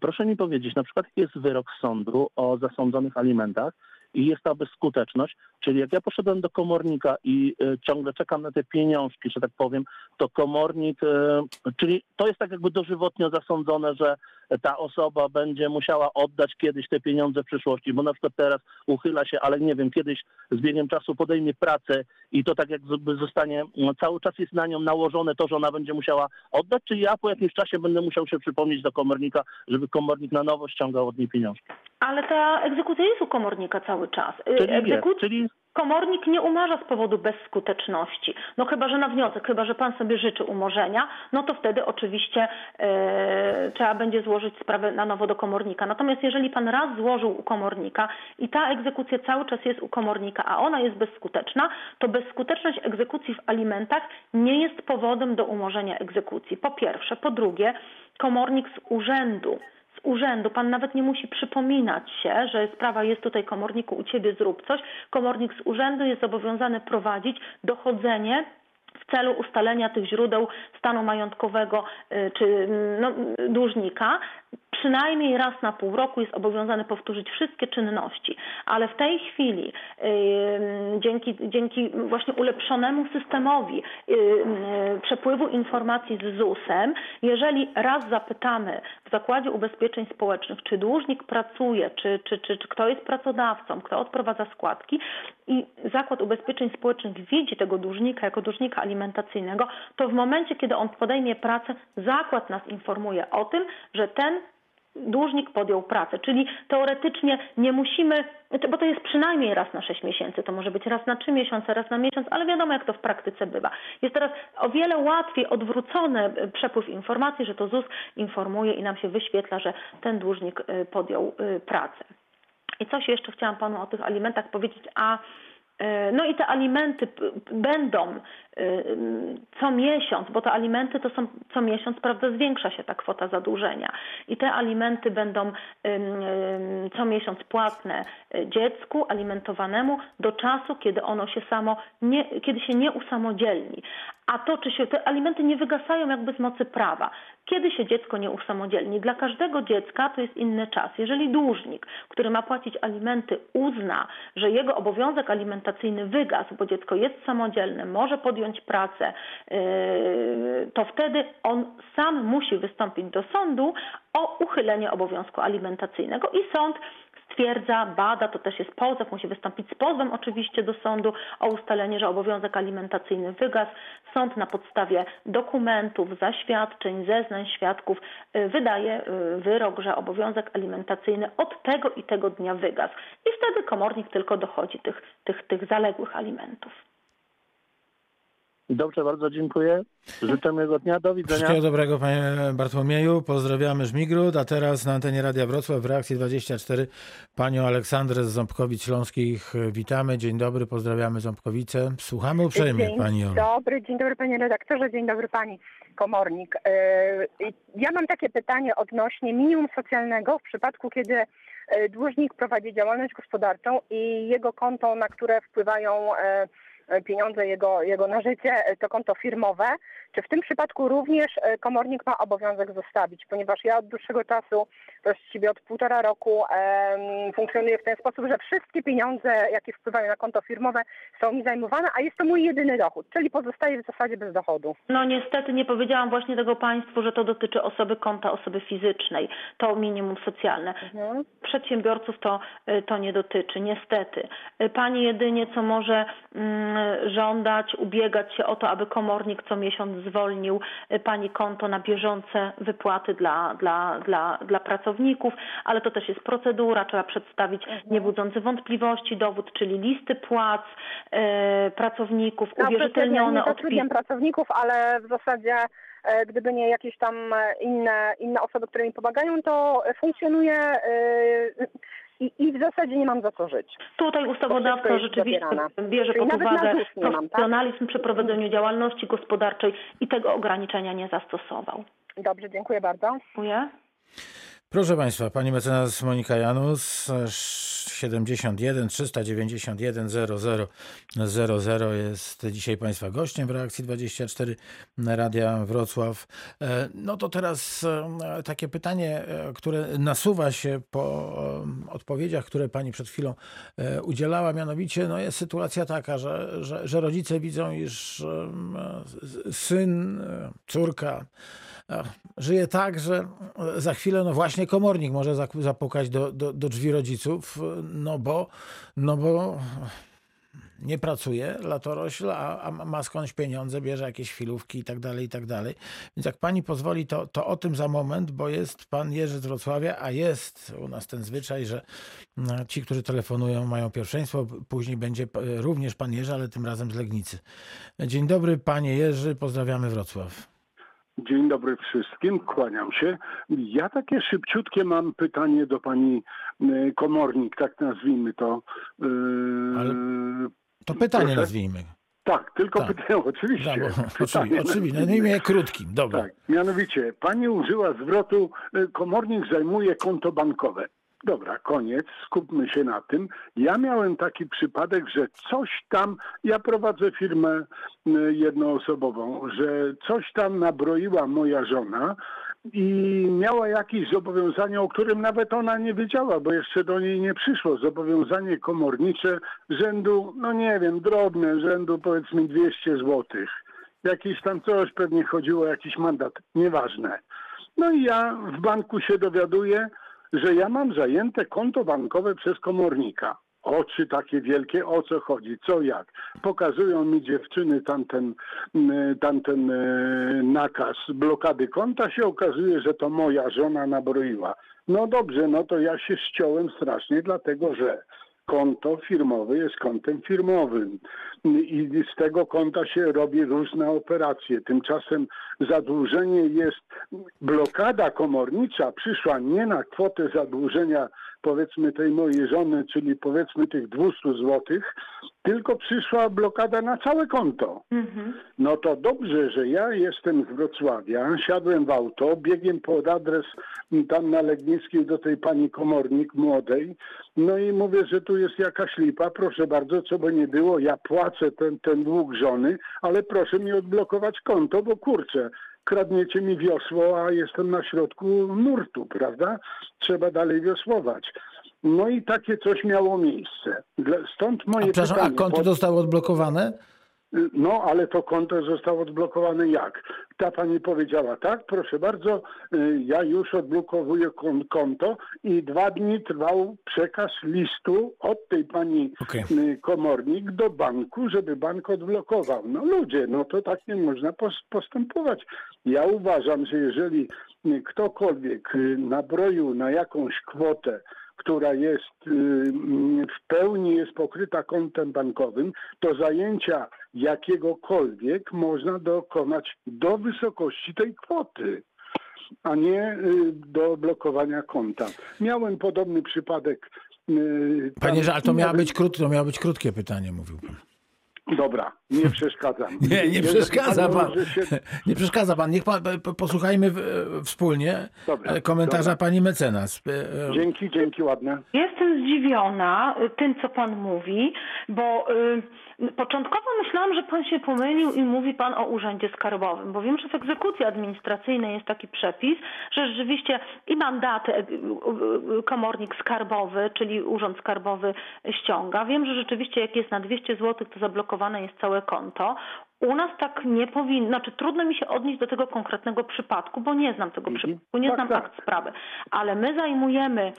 Proszę mi powiedzieć, na przykład jest wyrok sądu o zasądzonych alimentach i jest ta bezskuteczność, czyli jak ja poszedłem do komornika i e, ciągle czekam na te pieniążki, że tak powiem, to komornik, e, czyli to jest tak jakby dożywotnio zasądzone, że ta osoba będzie musiała oddać kiedyś te pieniądze w przyszłości, bo na przykład teraz uchyla się, ale nie wiem, kiedyś z biegiem czasu podejmie pracę i to tak jakby zostanie, no, cały czas jest na nią nałożone to, że ona będzie musiała oddać, czy ja po jakimś czasie będę musiał się przypomnieć do komornika, żeby komornik na nowo ściągał od niej pieniążki. Ale ta egzekucja jest u komornika cały czas. Y, Czyli wie, Egzekuc- czyli Komornik nie umarza z powodu bezskuteczności. No chyba, że na wniosek, chyba, że pan sobie życzy umorzenia, no to wtedy oczywiście e, trzeba będzie złożyć sprawę na nowo do komornika. Natomiast jeżeli pan raz złożył u komornika i ta egzekucja cały czas jest u komornika, a ona jest bezskuteczna, to bezskuteczność egzekucji w alimentach nie jest powodem do umorzenia egzekucji. Po pierwsze. Po drugie, komornik z urzędu urzędu. Pan nawet nie musi przypominać się, że sprawa jest tutaj komorniku, u ciebie zrób coś. Komornik z urzędu jest zobowiązany prowadzić dochodzenie w celu ustalenia tych źródeł stanu majątkowego y, czy mm, no, dłużnika. Przynajmniej raz na pół roku jest obowiązany powtórzyć wszystkie czynności, ale w tej chwili dzięki, dzięki właśnie ulepszonemu systemowi przepływu informacji z ZUS-em, jeżeli raz zapytamy w Zakładzie Ubezpieczeń Społecznych, czy dłużnik pracuje, czy, czy, czy, czy kto jest pracodawcą, kto odprowadza składki i Zakład Ubezpieczeń Społecznych widzi tego dłużnika jako dłużnika alimentacyjnego, to w momencie, kiedy on podejmie pracę, zakład nas informuje o tym, że ten dłużnik podjął pracę, czyli teoretycznie nie musimy, bo to jest przynajmniej raz na 6 miesięcy, to może być raz na 3 miesiące, raz na miesiąc, ale wiadomo jak to w praktyce bywa. Jest teraz o wiele łatwiej odwrócony przepływ informacji, że to ZUS informuje i nam się wyświetla, że ten dłużnik y, podjął y, pracę. I coś jeszcze chciałam panu o tych alimentach powiedzieć, a e, no i te alimenty będą mm, co miesiąc, bo te alimenty to są co miesiąc, prawda, zwiększa się ta kwota zadłużenia. I te alimenty będą co miesiąc płatne y, dziecku alimentowanemu do czasu, kiedy ono się samo, nie, kiedy się nie usamodzielni. A to, czy się te alimenty nie wygasają jakby z mocy prawa. Kiedy się dziecko nie usamodzielni? Dla każdego dziecka to jest inny czas. Jeżeli dłużnik, który ma płacić alimenty, uzna, że jego obowiązek alimentacyjny wygasł, bo dziecko jest samodzielne, może podjąć pracę, yy, to wtedy on sam musi wystąpić do sądu o uchylenie obowiązku alimentacyjnego i sąd stwierdza, bada, to też jest pozew, musi wystąpić z pozwem oczywiście do sądu o ustalenie, że obowiązek alimentacyjny wygasł. Sąd na podstawie dokumentów, zaświadczeń, zeznań świadków y, wydaje y, wyrok, że obowiązek alimentacyjny od tego i tego dnia wygasł. I wtedy komornik tylko dochodzi tych, tych, tych zaległych alimentów. Dobrze, bardzo dziękuję. Życzę miłego dnia, do widzenia. Wszystkiego dobrego, panie Bartłomieju. Pozdrawiamy Żmigród, a teraz na antenie Radia Wrocław w reakcji 24 panią Aleksandrę z Ząbkowic Śląskich witamy. Dzień dobry, pozdrawiamy Ząbkowice. Słuchamy uprzejmie Dzień dobry, dzień dobry panie redaktorze, dzień dobry pani komornik. Yy, Ja mam takie pytanie odnośnie minimum socjalnego w przypadku, kiedy yy, dłużnik prowadzi działalność gospodarczą i jego konto, na które wpływają yy, pieniądze jego, jego na życie, yy, to konto firmowe. Czy w tym przypadku również yy, komornik ma obowiązek zostawić? Ponieważ ja od dłuższego czasu, właściwie od półtora roku em, funkcjonuję w ten sposób, że wszystkie pieniądze, jakie wpływają na konto firmowe są mi zajmowane, a jest to mój jedyny dochód, czyli pozostaję w zasadzie bez dochodu. No niestety nie powiedziałam właśnie tego Państwu, że to dotyczy osoby konta osoby fizycznej, to minimum socjalne. Mhm. Przedsiębiorców to, y, to nie dotyczy, niestety. Y, Pani jedynie co może mm, żądać, ubiegać się o to, aby komornik co miesiąc zwolnił y, pani konto na bieżące wypłaty dla, dla, dla, dla pracowników, ale to też jest procedura, trzeba przedstawić niebudzący wątpliwości dowód, czyli listy płac y, pracowników, No, uwierzytelnione odpisy. pracowników, ale w zasadzie e, gdyby nie jakieś tam e, inne, inne osoby, które mi pomagają, to funkcjonuje e, i, i w zasadzie nie mam za co żyć. Tutaj ustawodawca rzeczywiście zabierane. bierze Czyli pod uwagę tak? profesjonalizm przy prowadzeniu działalności gospodarczej i tego ograniczenia nie zastosował. Dobrze, dziękuję bardzo. Dziękuję. Proszę Państwa, pani mecenas Monika Janus, 71 391 00 00 jest dzisiaj Państwa gościem w reakcji 24 na Radia Wrocław. E, No to teraz e, takie pytanie, e, które nasuwa się po odpowiedziach, które Pani przed chwilą udzielała, mianowicie no jest sytuacja taka, że, że, że rodzice widzą, iż syn, córka żyje tak, że za chwilę no właśnie komornik może zapukać do, do, do drzwi rodziców, no bo, no bo nie pracuje latorośl, a, a ma skądś pieniądze, bierze jakieś chwilówki i tak dalej, i tak dalej. Więc jak pani pozwoli, to, to o tym za moment, bo jest pan Jerzy z Wrocławia, a jest u nas ten zwyczaj, że no, ci, którzy telefonują, mają pierwszeństwo. Później będzie p- również pan Jerzy, ale tym razem z Legnicy. Dzień dobry, panie Jerzy, pozdrawiamy Wrocław. Dzień dobry wszystkim, kłaniam się. Ja takie szybciutkie mam pytanie do pani y, komornik, tak nazwijmy to. Y, Ale- To pytanie Proszę? nazwijmy. Tak, tylko Tak. pytanie, <laughs> oczywiście. Da, bo, Pytanie oczywiście, nazwijmy. imię krótkim, dobra. Tak, mianowicie pani użyła zwrotu y, komornik zajmuje konto bankowe. Dobra, koniec, skupmy się na tym. Ja miałem taki przypadek, że coś tam, ja prowadzę firmę y, jednoosobową, że coś tam nabroiła moja żona i miała jakieś zobowiązanie, o którym nawet ona nie wiedziała, bo jeszcze do niej nie przyszło. Zobowiązanie komornicze rzędu, no nie wiem, drobne, rzędu powiedzmy 200 złotych jakieś tam coś, pewnie chodziło jakiś mandat, nieważne. No i ja w banku się dowiaduję, że ja mam zajęte konto bankowe przez komornika. Oczy takie wielkie, o co chodzi, co jak. Pokazują mi dziewczyny tamten, mm, tamten e, nakaz blokady konta, się okazuje, że to moja żona nabroiła. No dobrze, no to ja się ściąłem strasznie, dlatego że konto firmowe jest kontem firmowym i z tego konta się robi różne operacje. Tymczasem zadłużenie jest, blokada komornicza przyszła nie na kwotę zadłużenia powiedzmy tej mojej żony, czyli powiedzmy tych 200 złotych, tylko przyszła blokada na całe konto. Mhm. No to dobrze, że ja jestem z Wrocławia, siadłem w auto, biegiem pod adres m, tam na Legnickiej do tej pani komornik młodej, no i mówię, że tu jest jakaś lipa, proszę bardzo, co by nie było, ja płacę ten, ten dług żony, ale proszę mi odblokować konto, bo kurczę, kradniecie mi wiosło, a jestem na środku nurtu, prawda? Trzeba dalej wiosłować. No i takie coś miało miejsce. Stąd A, moje a pytanie. konto bo- zostało odblokowane? No, ale to konto zostało odblokowane jak? Ta pani powiedziała, tak, proszę bardzo, y, ja już odblokowuję kon- konto i dwa dni trwał przekaz listu od tej pani Okej. y, komornik do banku, żeby bank odblokował. No ludzie, no to tak nie można pos- postępować. Ja uważam, że jeżeli ktokolwiek y, nabroił na jakąś kwotę, która jest y, w pełni jest pokryta kontem bankowym, to zajęcia jakiegokolwiek można dokonać do wysokości tej kwoty, a nie y, do blokowania konta. Miałem podobny przypadek. y, Panie, ale to miało być, krót, to miało być krótkie pytanie, mówił pan. Dobra, nie przeszkadzam. Nie, nie przeszkadza pan. <laughs> Nie przeszkadza pan. Niech pan, po- posłuchajmy w, wspólnie Dobra, e, komentarza dobra. pani mecenas. E, e, Dzięki, dzięki, ładne. Jestem zdziwiona tym, co pan mówi, bo y, początkowo myślałam, że pan się pomylił i mówi pan o urzędzie skarbowym, bo wiem, że w egzekucji administracyjnej jest taki przepis, że rzeczywiście i mandaty e, komornik skarbowy, czyli urząd skarbowy ściąga. Wiem, że rzeczywiście jak jest na 200 zł, to zablokowane jest całe konto. U nas tak nie powinno, znaczy trudno mi się odnieść do tego konkretnego przypadku, bo nie znam tego Mhm. przypadku, nie Tak, znam tak. akt sprawy, ale my zajmujemy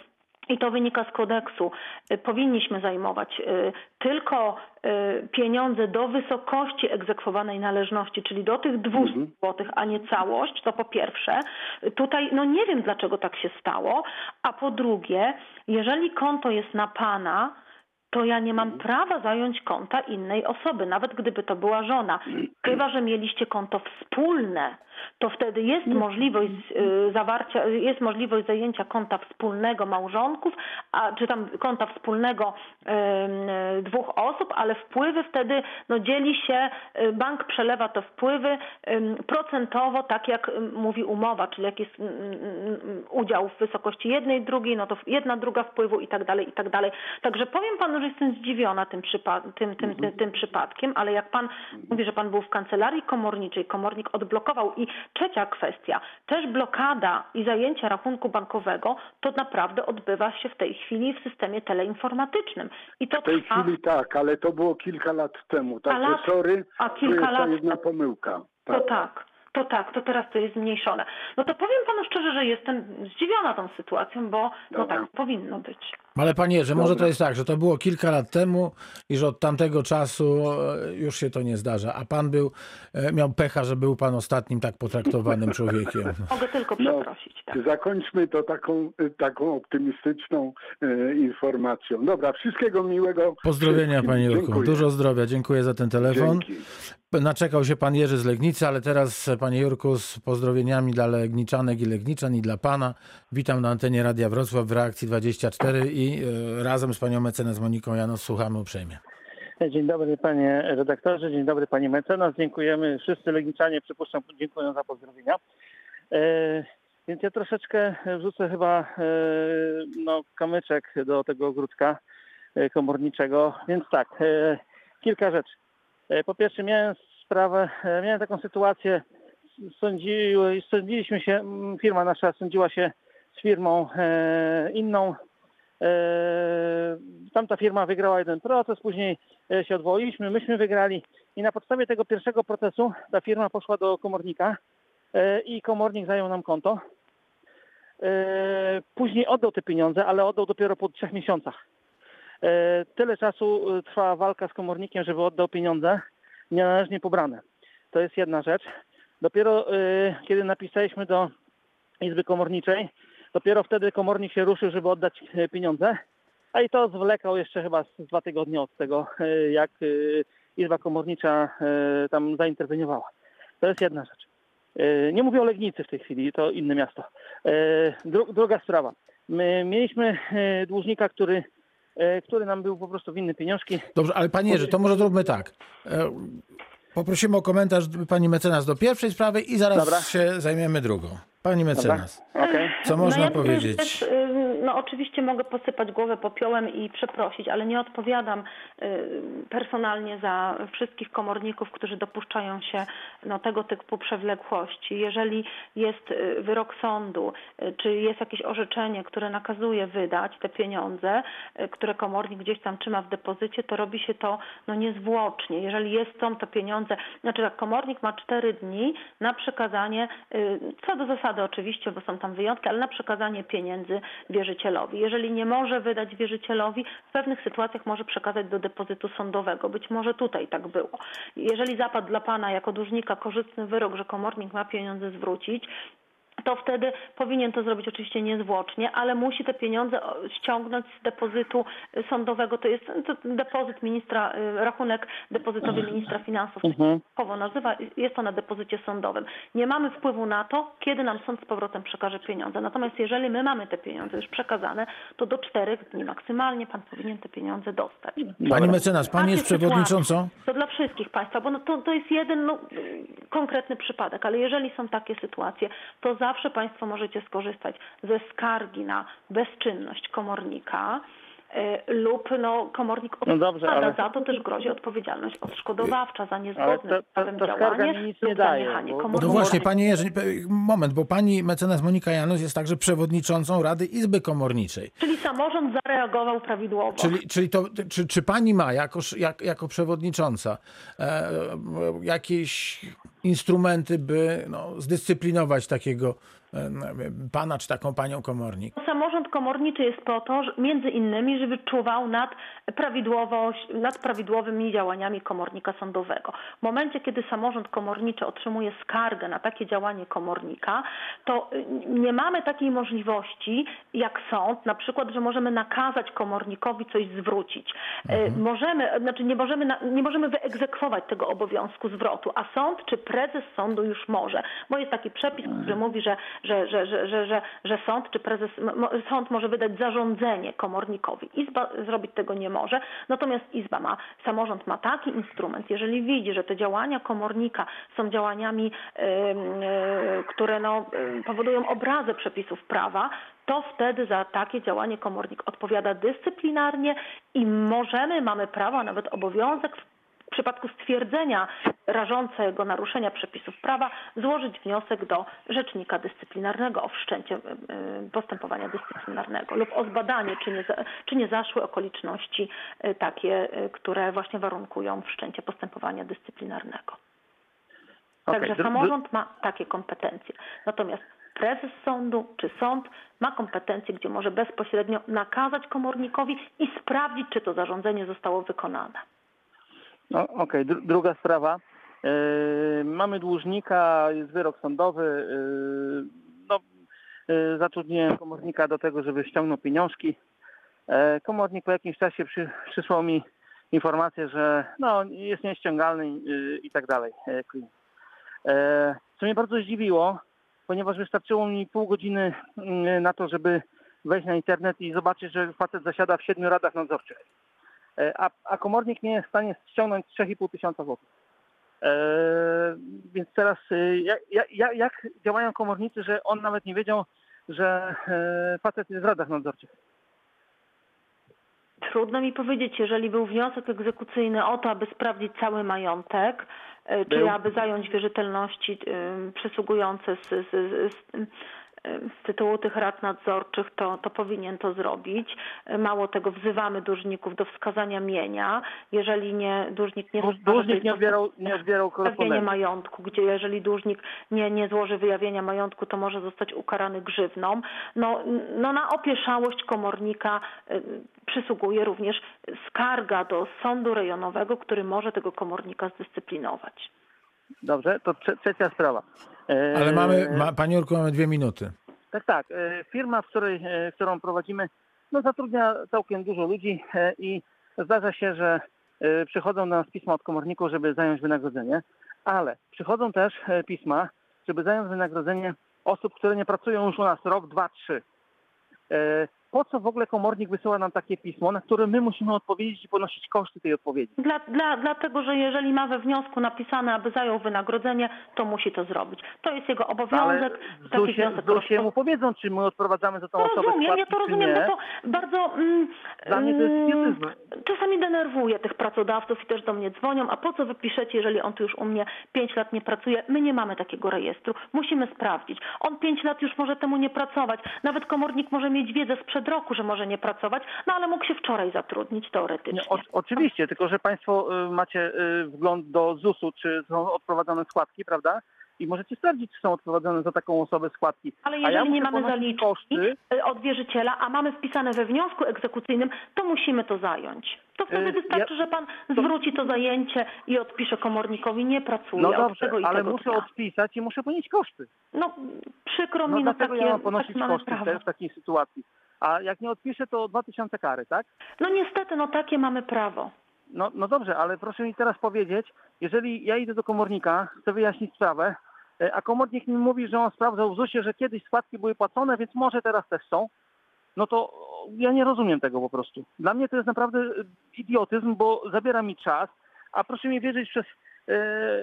i to wynika z kodeksu, y, powinniśmy zajmować y, tylko y, pieniądze do wysokości egzekwowanej należności, czyli do tych 200 złotych, a nie całość, to po pierwsze. Tutaj no nie wiem dlaczego tak się stało, a po drugie, jeżeli konto jest na pana, to ja nie mam prawa zająć konta innej osoby, nawet gdyby to była żona. Chyba, że mieliście konto wspólne, to wtedy jest możliwość y, zawarcia, jest możliwość zajęcia konta wspólnego małżonków, a, czy tam konta wspólnego y, dwóch osób, ale wpływy wtedy no, dzieli się, y, bank przelewa te wpływy y, procentowo, tak jak mówi umowa, czyli jak jest y, y, y, udział w wysokości jednej, drugiej, no to jedna druga wpływu i tak dalej, i tak dalej. Także powiem panu, że jestem zdziwiona tym, przypa- tym, tym, tym, tym przypadkiem, ale jak pan mówi, że pan był w kancelarii komorniczej, komornik odblokował i trzecia kwestia, też blokada i zajęcie rachunku bankowego, to naprawdę odbywa się w tej chwili w systemie teleinformatycznym. I to W tej trwa, chwili tak, ale to było kilka lat temu. Także lat- sorry, a to kilka jest ta lat- jedna pomyłka. to tak. To tak, to teraz to jest zmniejszone. No to powiem panu szczerze, że jestem zdziwiona tą sytuacją, bo no tak powinno być. Ale panie Jerzy, może to jest tak, że to było kilka lat temu i że od tamtego czasu e, już się to nie zdarza. A pan był, e, miał pecha, że był pan ostatnim tak potraktowanym <laughs> człowiekiem. Mogę tylko No, przeprosić. Tak. Zakończmy to taką, taką optymistyczną e, informacją. Dobra, wszystkiego miłego. Pozdrowienia wszystkim. panie Jurku. Dziękuję. Dużo zdrowia. Dziękuję za ten telefon. Dzięki. Naczekał się pan Jerzy z Legnicy, ale teraz panie Jurku z pozdrowieniami dla Legniczanek i Legniczan i dla pana. Witam na antenie Radia Wrocław w reakcji 24 i e, razem z panią mecenas Moniką Janos słuchamy uprzejmie. Dzień dobry panie redaktorze, dzień dobry pani mecenas. Dziękujemy. Wszyscy Legniczanie, przypuszczam, dziękują za pozdrowienia. E, więc ja troszeczkę wrzucę chyba e, no, kamyczek do tego ogródka e, komorniczego. Więc tak, e, kilka rzeczy. E, po pierwsze miałem sprawę, miałem taką sytuację, sądziły, sądziliśmy się, firma nasza sądziła się z firmą inną, Tamta firma wygrała jeden proces, później e, się odwołaliśmy, myśmy wygrali i na podstawie tego pierwszego procesu ta firma poszła do komornika e, i komornik zajął nam konto. E, Później oddał te pieniądze, ale oddał dopiero po trzech miesiącach. Tyle czasu trwała walka z komornikiem, żeby oddał pieniądze nienależnie pobrane. To jest jedna rzecz. Dopiero kiedy napisaliśmy do Izby Komorniczej, Dopiero wtedy komornik się ruszył, żeby oddać e, pieniądze, a i to zwlekał jeszcze chyba dwa tygodnie od tego, e, jak e, Izba Komornicza tam zainterweniowała. To jest jedna rzecz. Nie mówię o Legnicy w tej chwili, to inne miasto. Dru- Druga sprawa. My mieliśmy dłużnika, który, który nam był po prostu winny pieniążki. Dobrze, ale panie Jerzy, to może zróbmy tak. Poprosimy o komentarz pani mecenas do pierwszej sprawy i zaraz Dobra. się zajmiemy drugą. Pani mecenas, Okej. co można no ja powiedzieć? Też, y, oczywiście mogę posypać głowę popiołem i przeprosić, ale nie odpowiadam y, personalnie za wszystkich komorników, którzy dopuszczają się no, tego typu przewlekłości. Jeżeli jest y, wyrok sądu, y, czy jest jakieś orzeczenie, które nakazuje wydać te pieniądze, które komornik gdzieś tam trzyma w depozycie, to robi się to no, niezwłocznie. Jeżeli jest są to pieniądze, znaczy tak, komornik ma cztery dni na przekazanie, co do zasady oczywiście, bo są tam wyjątki, ale na przekazanie pieniędzy wierzycielowi. Jeżeli nie może wydać wierzycielowi, w pewnych sytuacjach może przekazać do depozytu sądowego. Być może tutaj tak było. Jeżeli zapadł dla Pana jako dłużnika korzystny wyrok, że komornik ma pieniądze zwrócić, to wtedy powinien to zrobić oczywiście niezwłocznie, ale musi te pieniądze ściągnąć z depozytu y, sądowego. To jest to depozyt ministra, y, rachunek depozytowy <clears throat> ministra finansów, Mhm. nazywa, jest to na depozycie sądowym. Nie mamy wpływu na to, kiedy nam sąd z powrotem przekaże pieniądze. Natomiast jeżeli my mamy te pieniądze już przekazane, to do czterech dni maksymalnie pan powinien te pieniądze dostać. Pani mecenas, pani jest przewodniczącą? To dla wszystkich Państwa, bo no to, to jest jeden no, konkretny przypadek, ale jeżeli są takie sytuacje, to zawsze Państwo możecie skorzystać ze skargi na bezczynność komornika y, lub no, komornik No dobrze, odpowiada ale- za to też grozi odpowiedzialność odszkodowawcza za niezgodne z prawem skarga działanie mi nic lub nie daje, zaniechanie bo- No komornika. właśnie, panie Jerzy, moment, bo pani mecenas Monika Janus jest także przewodniczącą Rady Izby Komorniczej. Czyli samorząd zareagował prawidłowo. Czyli, czyli to, czy, czy pani ma jako, jak, jako przewodnicząca e, jakieś instrumenty, by no, zdyscyplinować takiego pana czy taką panią komornik? Samorząd komorniczy jest po to, że, między innymi, żeby czuwał nad, prawidłowość, nad prawidłowymi działaniami komornika sądowego. W momencie, kiedy samorząd komorniczy otrzymuje skargę na takie działanie komornika, to y, nie mamy takiej możliwości jak sąd, na przykład, że możemy nakazać komornikowi coś zwrócić. Y, Możemy, znaczy nie możemy, nie możemy wyegzekwować tego obowiązku zwrotu, a sąd czy prezes sądu już może, bo jest taki przepis, który mówi, że, że, że, że, że, że, sąd czy prezes, sąd może wydać zarządzenie komornikowi. Izba zrobić tego nie może, natomiast Izba ma, samorząd ma taki instrument, jeżeli widzi, że te działania komornika są działaniami, y, które no, powodują obrazę przepisów prawa, to wtedy za takie działanie komornik odpowiada dyscyplinarnie i możemy, mamy prawo, a nawet obowiązek przypadku stwierdzenia rażącego naruszenia przepisów prawa złożyć wniosek do rzecznika dyscyplinarnego o wszczęcie postępowania dyscyplinarnego lub o zbadanie, czy nie, czy nie zaszły okoliczności y, takie, y, które właśnie warunkują wszczęcie postępowania dyscyplinarnego. Okej, Także samorząd ma takie kompetencje. Natomiast prezes sądu czy sąd ma kompetencje, gdzie może bezpośrednio nakazać komornikowi i sprawdzić, czy to zarządzenie zostało wykonane. No, Okej, dru- druga sprawa. Yy, mamy dłużnika, jest wyrok sądowy. Yy, no, yy, zatrudniłem komornika do tego, żeby ściągnął pieniążki. E, komornik po jakimś czasie przy, przysłał mi informację, że no, jest nieściągalny yy, i tak dalej. E, co mnie bardzo zdziwiło, ponieważ wystarczyło mi pół godziny yy, na to, żeby wejść na internet i zobaczyć, że facet zasiada w siedmiu radach nadzorczych. E, a, a komornik nie jest w stanie ściągnąć 3,5 tysiąca złotych. E, więc teraz e, jak, jak, jak działają komornicy, że on nawet nie wiedział, że facet jest w radach nadzorczych? Trudno mi powiedzieć, jeżeli był wniosek egzekucyjny o to, aby sprawdzić cały majątek, y, czy Był. aby zająć wierzytelności przysługujące z, z, z, z, tytułu tych rad nadzorczych, to, to powinien to zrobić. Mało tego, wzywamy dłużników do wskazania mienia. Jeżeli nie, dłużnik nie Dłużnik nie odbierał, nie odbierał korespondencji. majątku, gdzie jeżeli dłużnik nie, nie złoży wyjawienia majątku, to może zostać ukarany grzywną. No, no na opieszałość komornika y, przysługuje również skarga do sądu rejonowego, który może tego komornika zdyscyplinować. Dobrze, to trze- trzecia sprawa. E, Ale mamy, ma, Pani Jurku, mamy dwie minuty. Tak, tak. E, Firma, w której, e, którą prowadzimy, no zatrudnia całkiem dużo ludzi e, i zdarza się, że e, przychodzą do nas pisma od komorników, żeby zająć wynagrodzenie, ale przychodzą też e, pisma, żeby zająć wynagrodzenie osób, które nie pracują już u nas rok, dwa, trzy. Po co w ogóle komornik wysyła nam takie pismo, na które my musimy odpowiedzieć i ponosić koszty tej odpowiedzi? Dla, dla, dlatego, że jeżeli ma we wniosku napisane, aby zajął wynagrodzenie, to musi to zrobić. To jest jego Ale obowiązek. Taki ZUSie, wniosek ZUSie mu powiedzą, czy my odprowadzamy za tą To osobę rozumiem, ja to rozumiem, bo to bardzo mm, Dla mnie to jest mm, idiotyzm. czasami denerwuje tych pracodawców i też do mnie dzwonią, a po co wy piszecie, jeżeli on tu już u mnie 5 lat nie pracuje? My nie mamy takiego rejestru. Musimy sprawdzić. On 5 lat już może temu nie pracować. Nawet komornik może mieć wiedzę sprzed roku, że może nie pracować, no ale mógł się wczoraj zatrudnić teoretycznie. Nie, o, oczywiście, tylko że Państwo y, macie y, wgląd do ZUS-u, czy są odprowadzane składki, prawda? I możecie sprawdzić, czy są odprowadzane za taką osobę składki. Ale jeżeli ja nie mamy zaliczki koszty, y, od wierzyciela, a mamy wpisane we wniosku egzekucyjnym, to musimy to zająć. To wtedy wystarczy, ja- że pan zwróci to zajęcie i odpisze komornikowi, nie pracuje no dobrze, ale muszę dnia. odpisać i muszę ponieść koszty. No przykro No mi, no dlatego takie, ja mam ponosić mamy koszty w takiej sytuacji. A jak nie odpiszę, to 2000 kary, tak? No niestety, no takie mamy prawo. No, no dobrze, ale proszę mi teraz powiedzieć, jeżeli ja idę do komornika, chcę wyjaśnić sprawę, e, a komornik mi mówi, że on sprawdzał w ZUS-ie, że kiedyś składki były płacone, więc może teraz też są, no to ja nie rozumiem tego po prostu. Dla mnie to jest naprawdę e, idiotyzm, bo zabiera mi czas, a proszę mi wierzyć, przez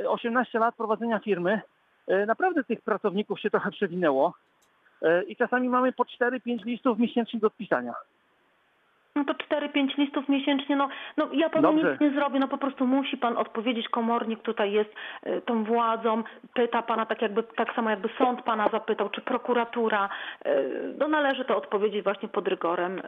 e, 18 lat prowadzenia firmy e, naprawdę tych pracowników się trochę przewinęło e, i czasami mamy po 4-5 listów miesięcznie do odpisania. No to 4-5 listów miesięcznie, no, no ja panu Dobrze. nic nie zrobię, no po prostu musi pan odpowiedzieć, komornik tutaj jest y, tą władzą, pyta pana tak jakby, tak samo jakby sąd pana zapytał, czy prokuratura, y, no należy to odpowiedzieć właśnie pod rygorem y,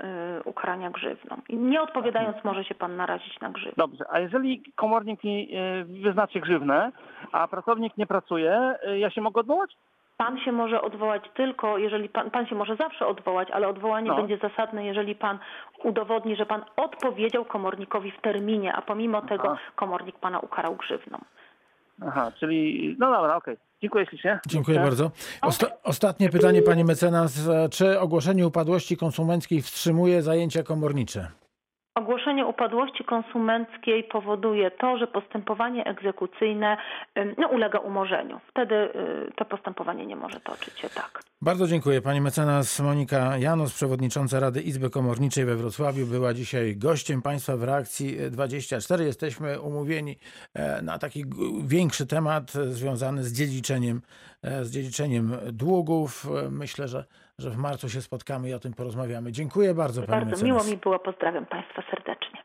ukarania grzywną. I nie odpowiadając może się pan narazić na grzywną. Dobrze, a jeżeli komornik mi e, wyznaczy grzywnę, a pracownik nie pracuje, e, ja się mogę odwołać? Pan się może odwołać tylko, jeżeli pan, pan się może zawsze odwołać, ale odwołanie No. będzie zasadne, jeżeli pan udowodni, że pan odpowiedział komornikowi w terminie, a pomimo tego komornik pana ukarał grzywną. Aha, czyli no dobra, okej. Dziękuję ślicznie. Dziękuję Tak. bardzo. Osta ostatnie pytanie, pani mecenas. Czy ogłoszenie upadłości konsumenckiej wstrzymuje zajęcia komornicze? Ogłoszenie upadłości konsumenckiej powoduje to, że postępowanie egzekucyjne no, ulega umorzeniu. Wtedy y, to postępowanie nie może toczyć się tak. Bardzo dziękuję. Pani mecenas Monika Janos, przewodnicząca Rady Izby Komorniczej we Wrocławiu, była dzisiaj gościem Państwa w reakcji 24. Jesteśmy umówieni e, na taki większy temat związany z dziedziczeniem, e, z dziedziczeniem długów. E, Myślę, że, że w marcu się spotkamy i o tym porozmawiamy. Dziękuję bardzo, Bardzo miło mi było, pozdrawiam Państwa serdecznie.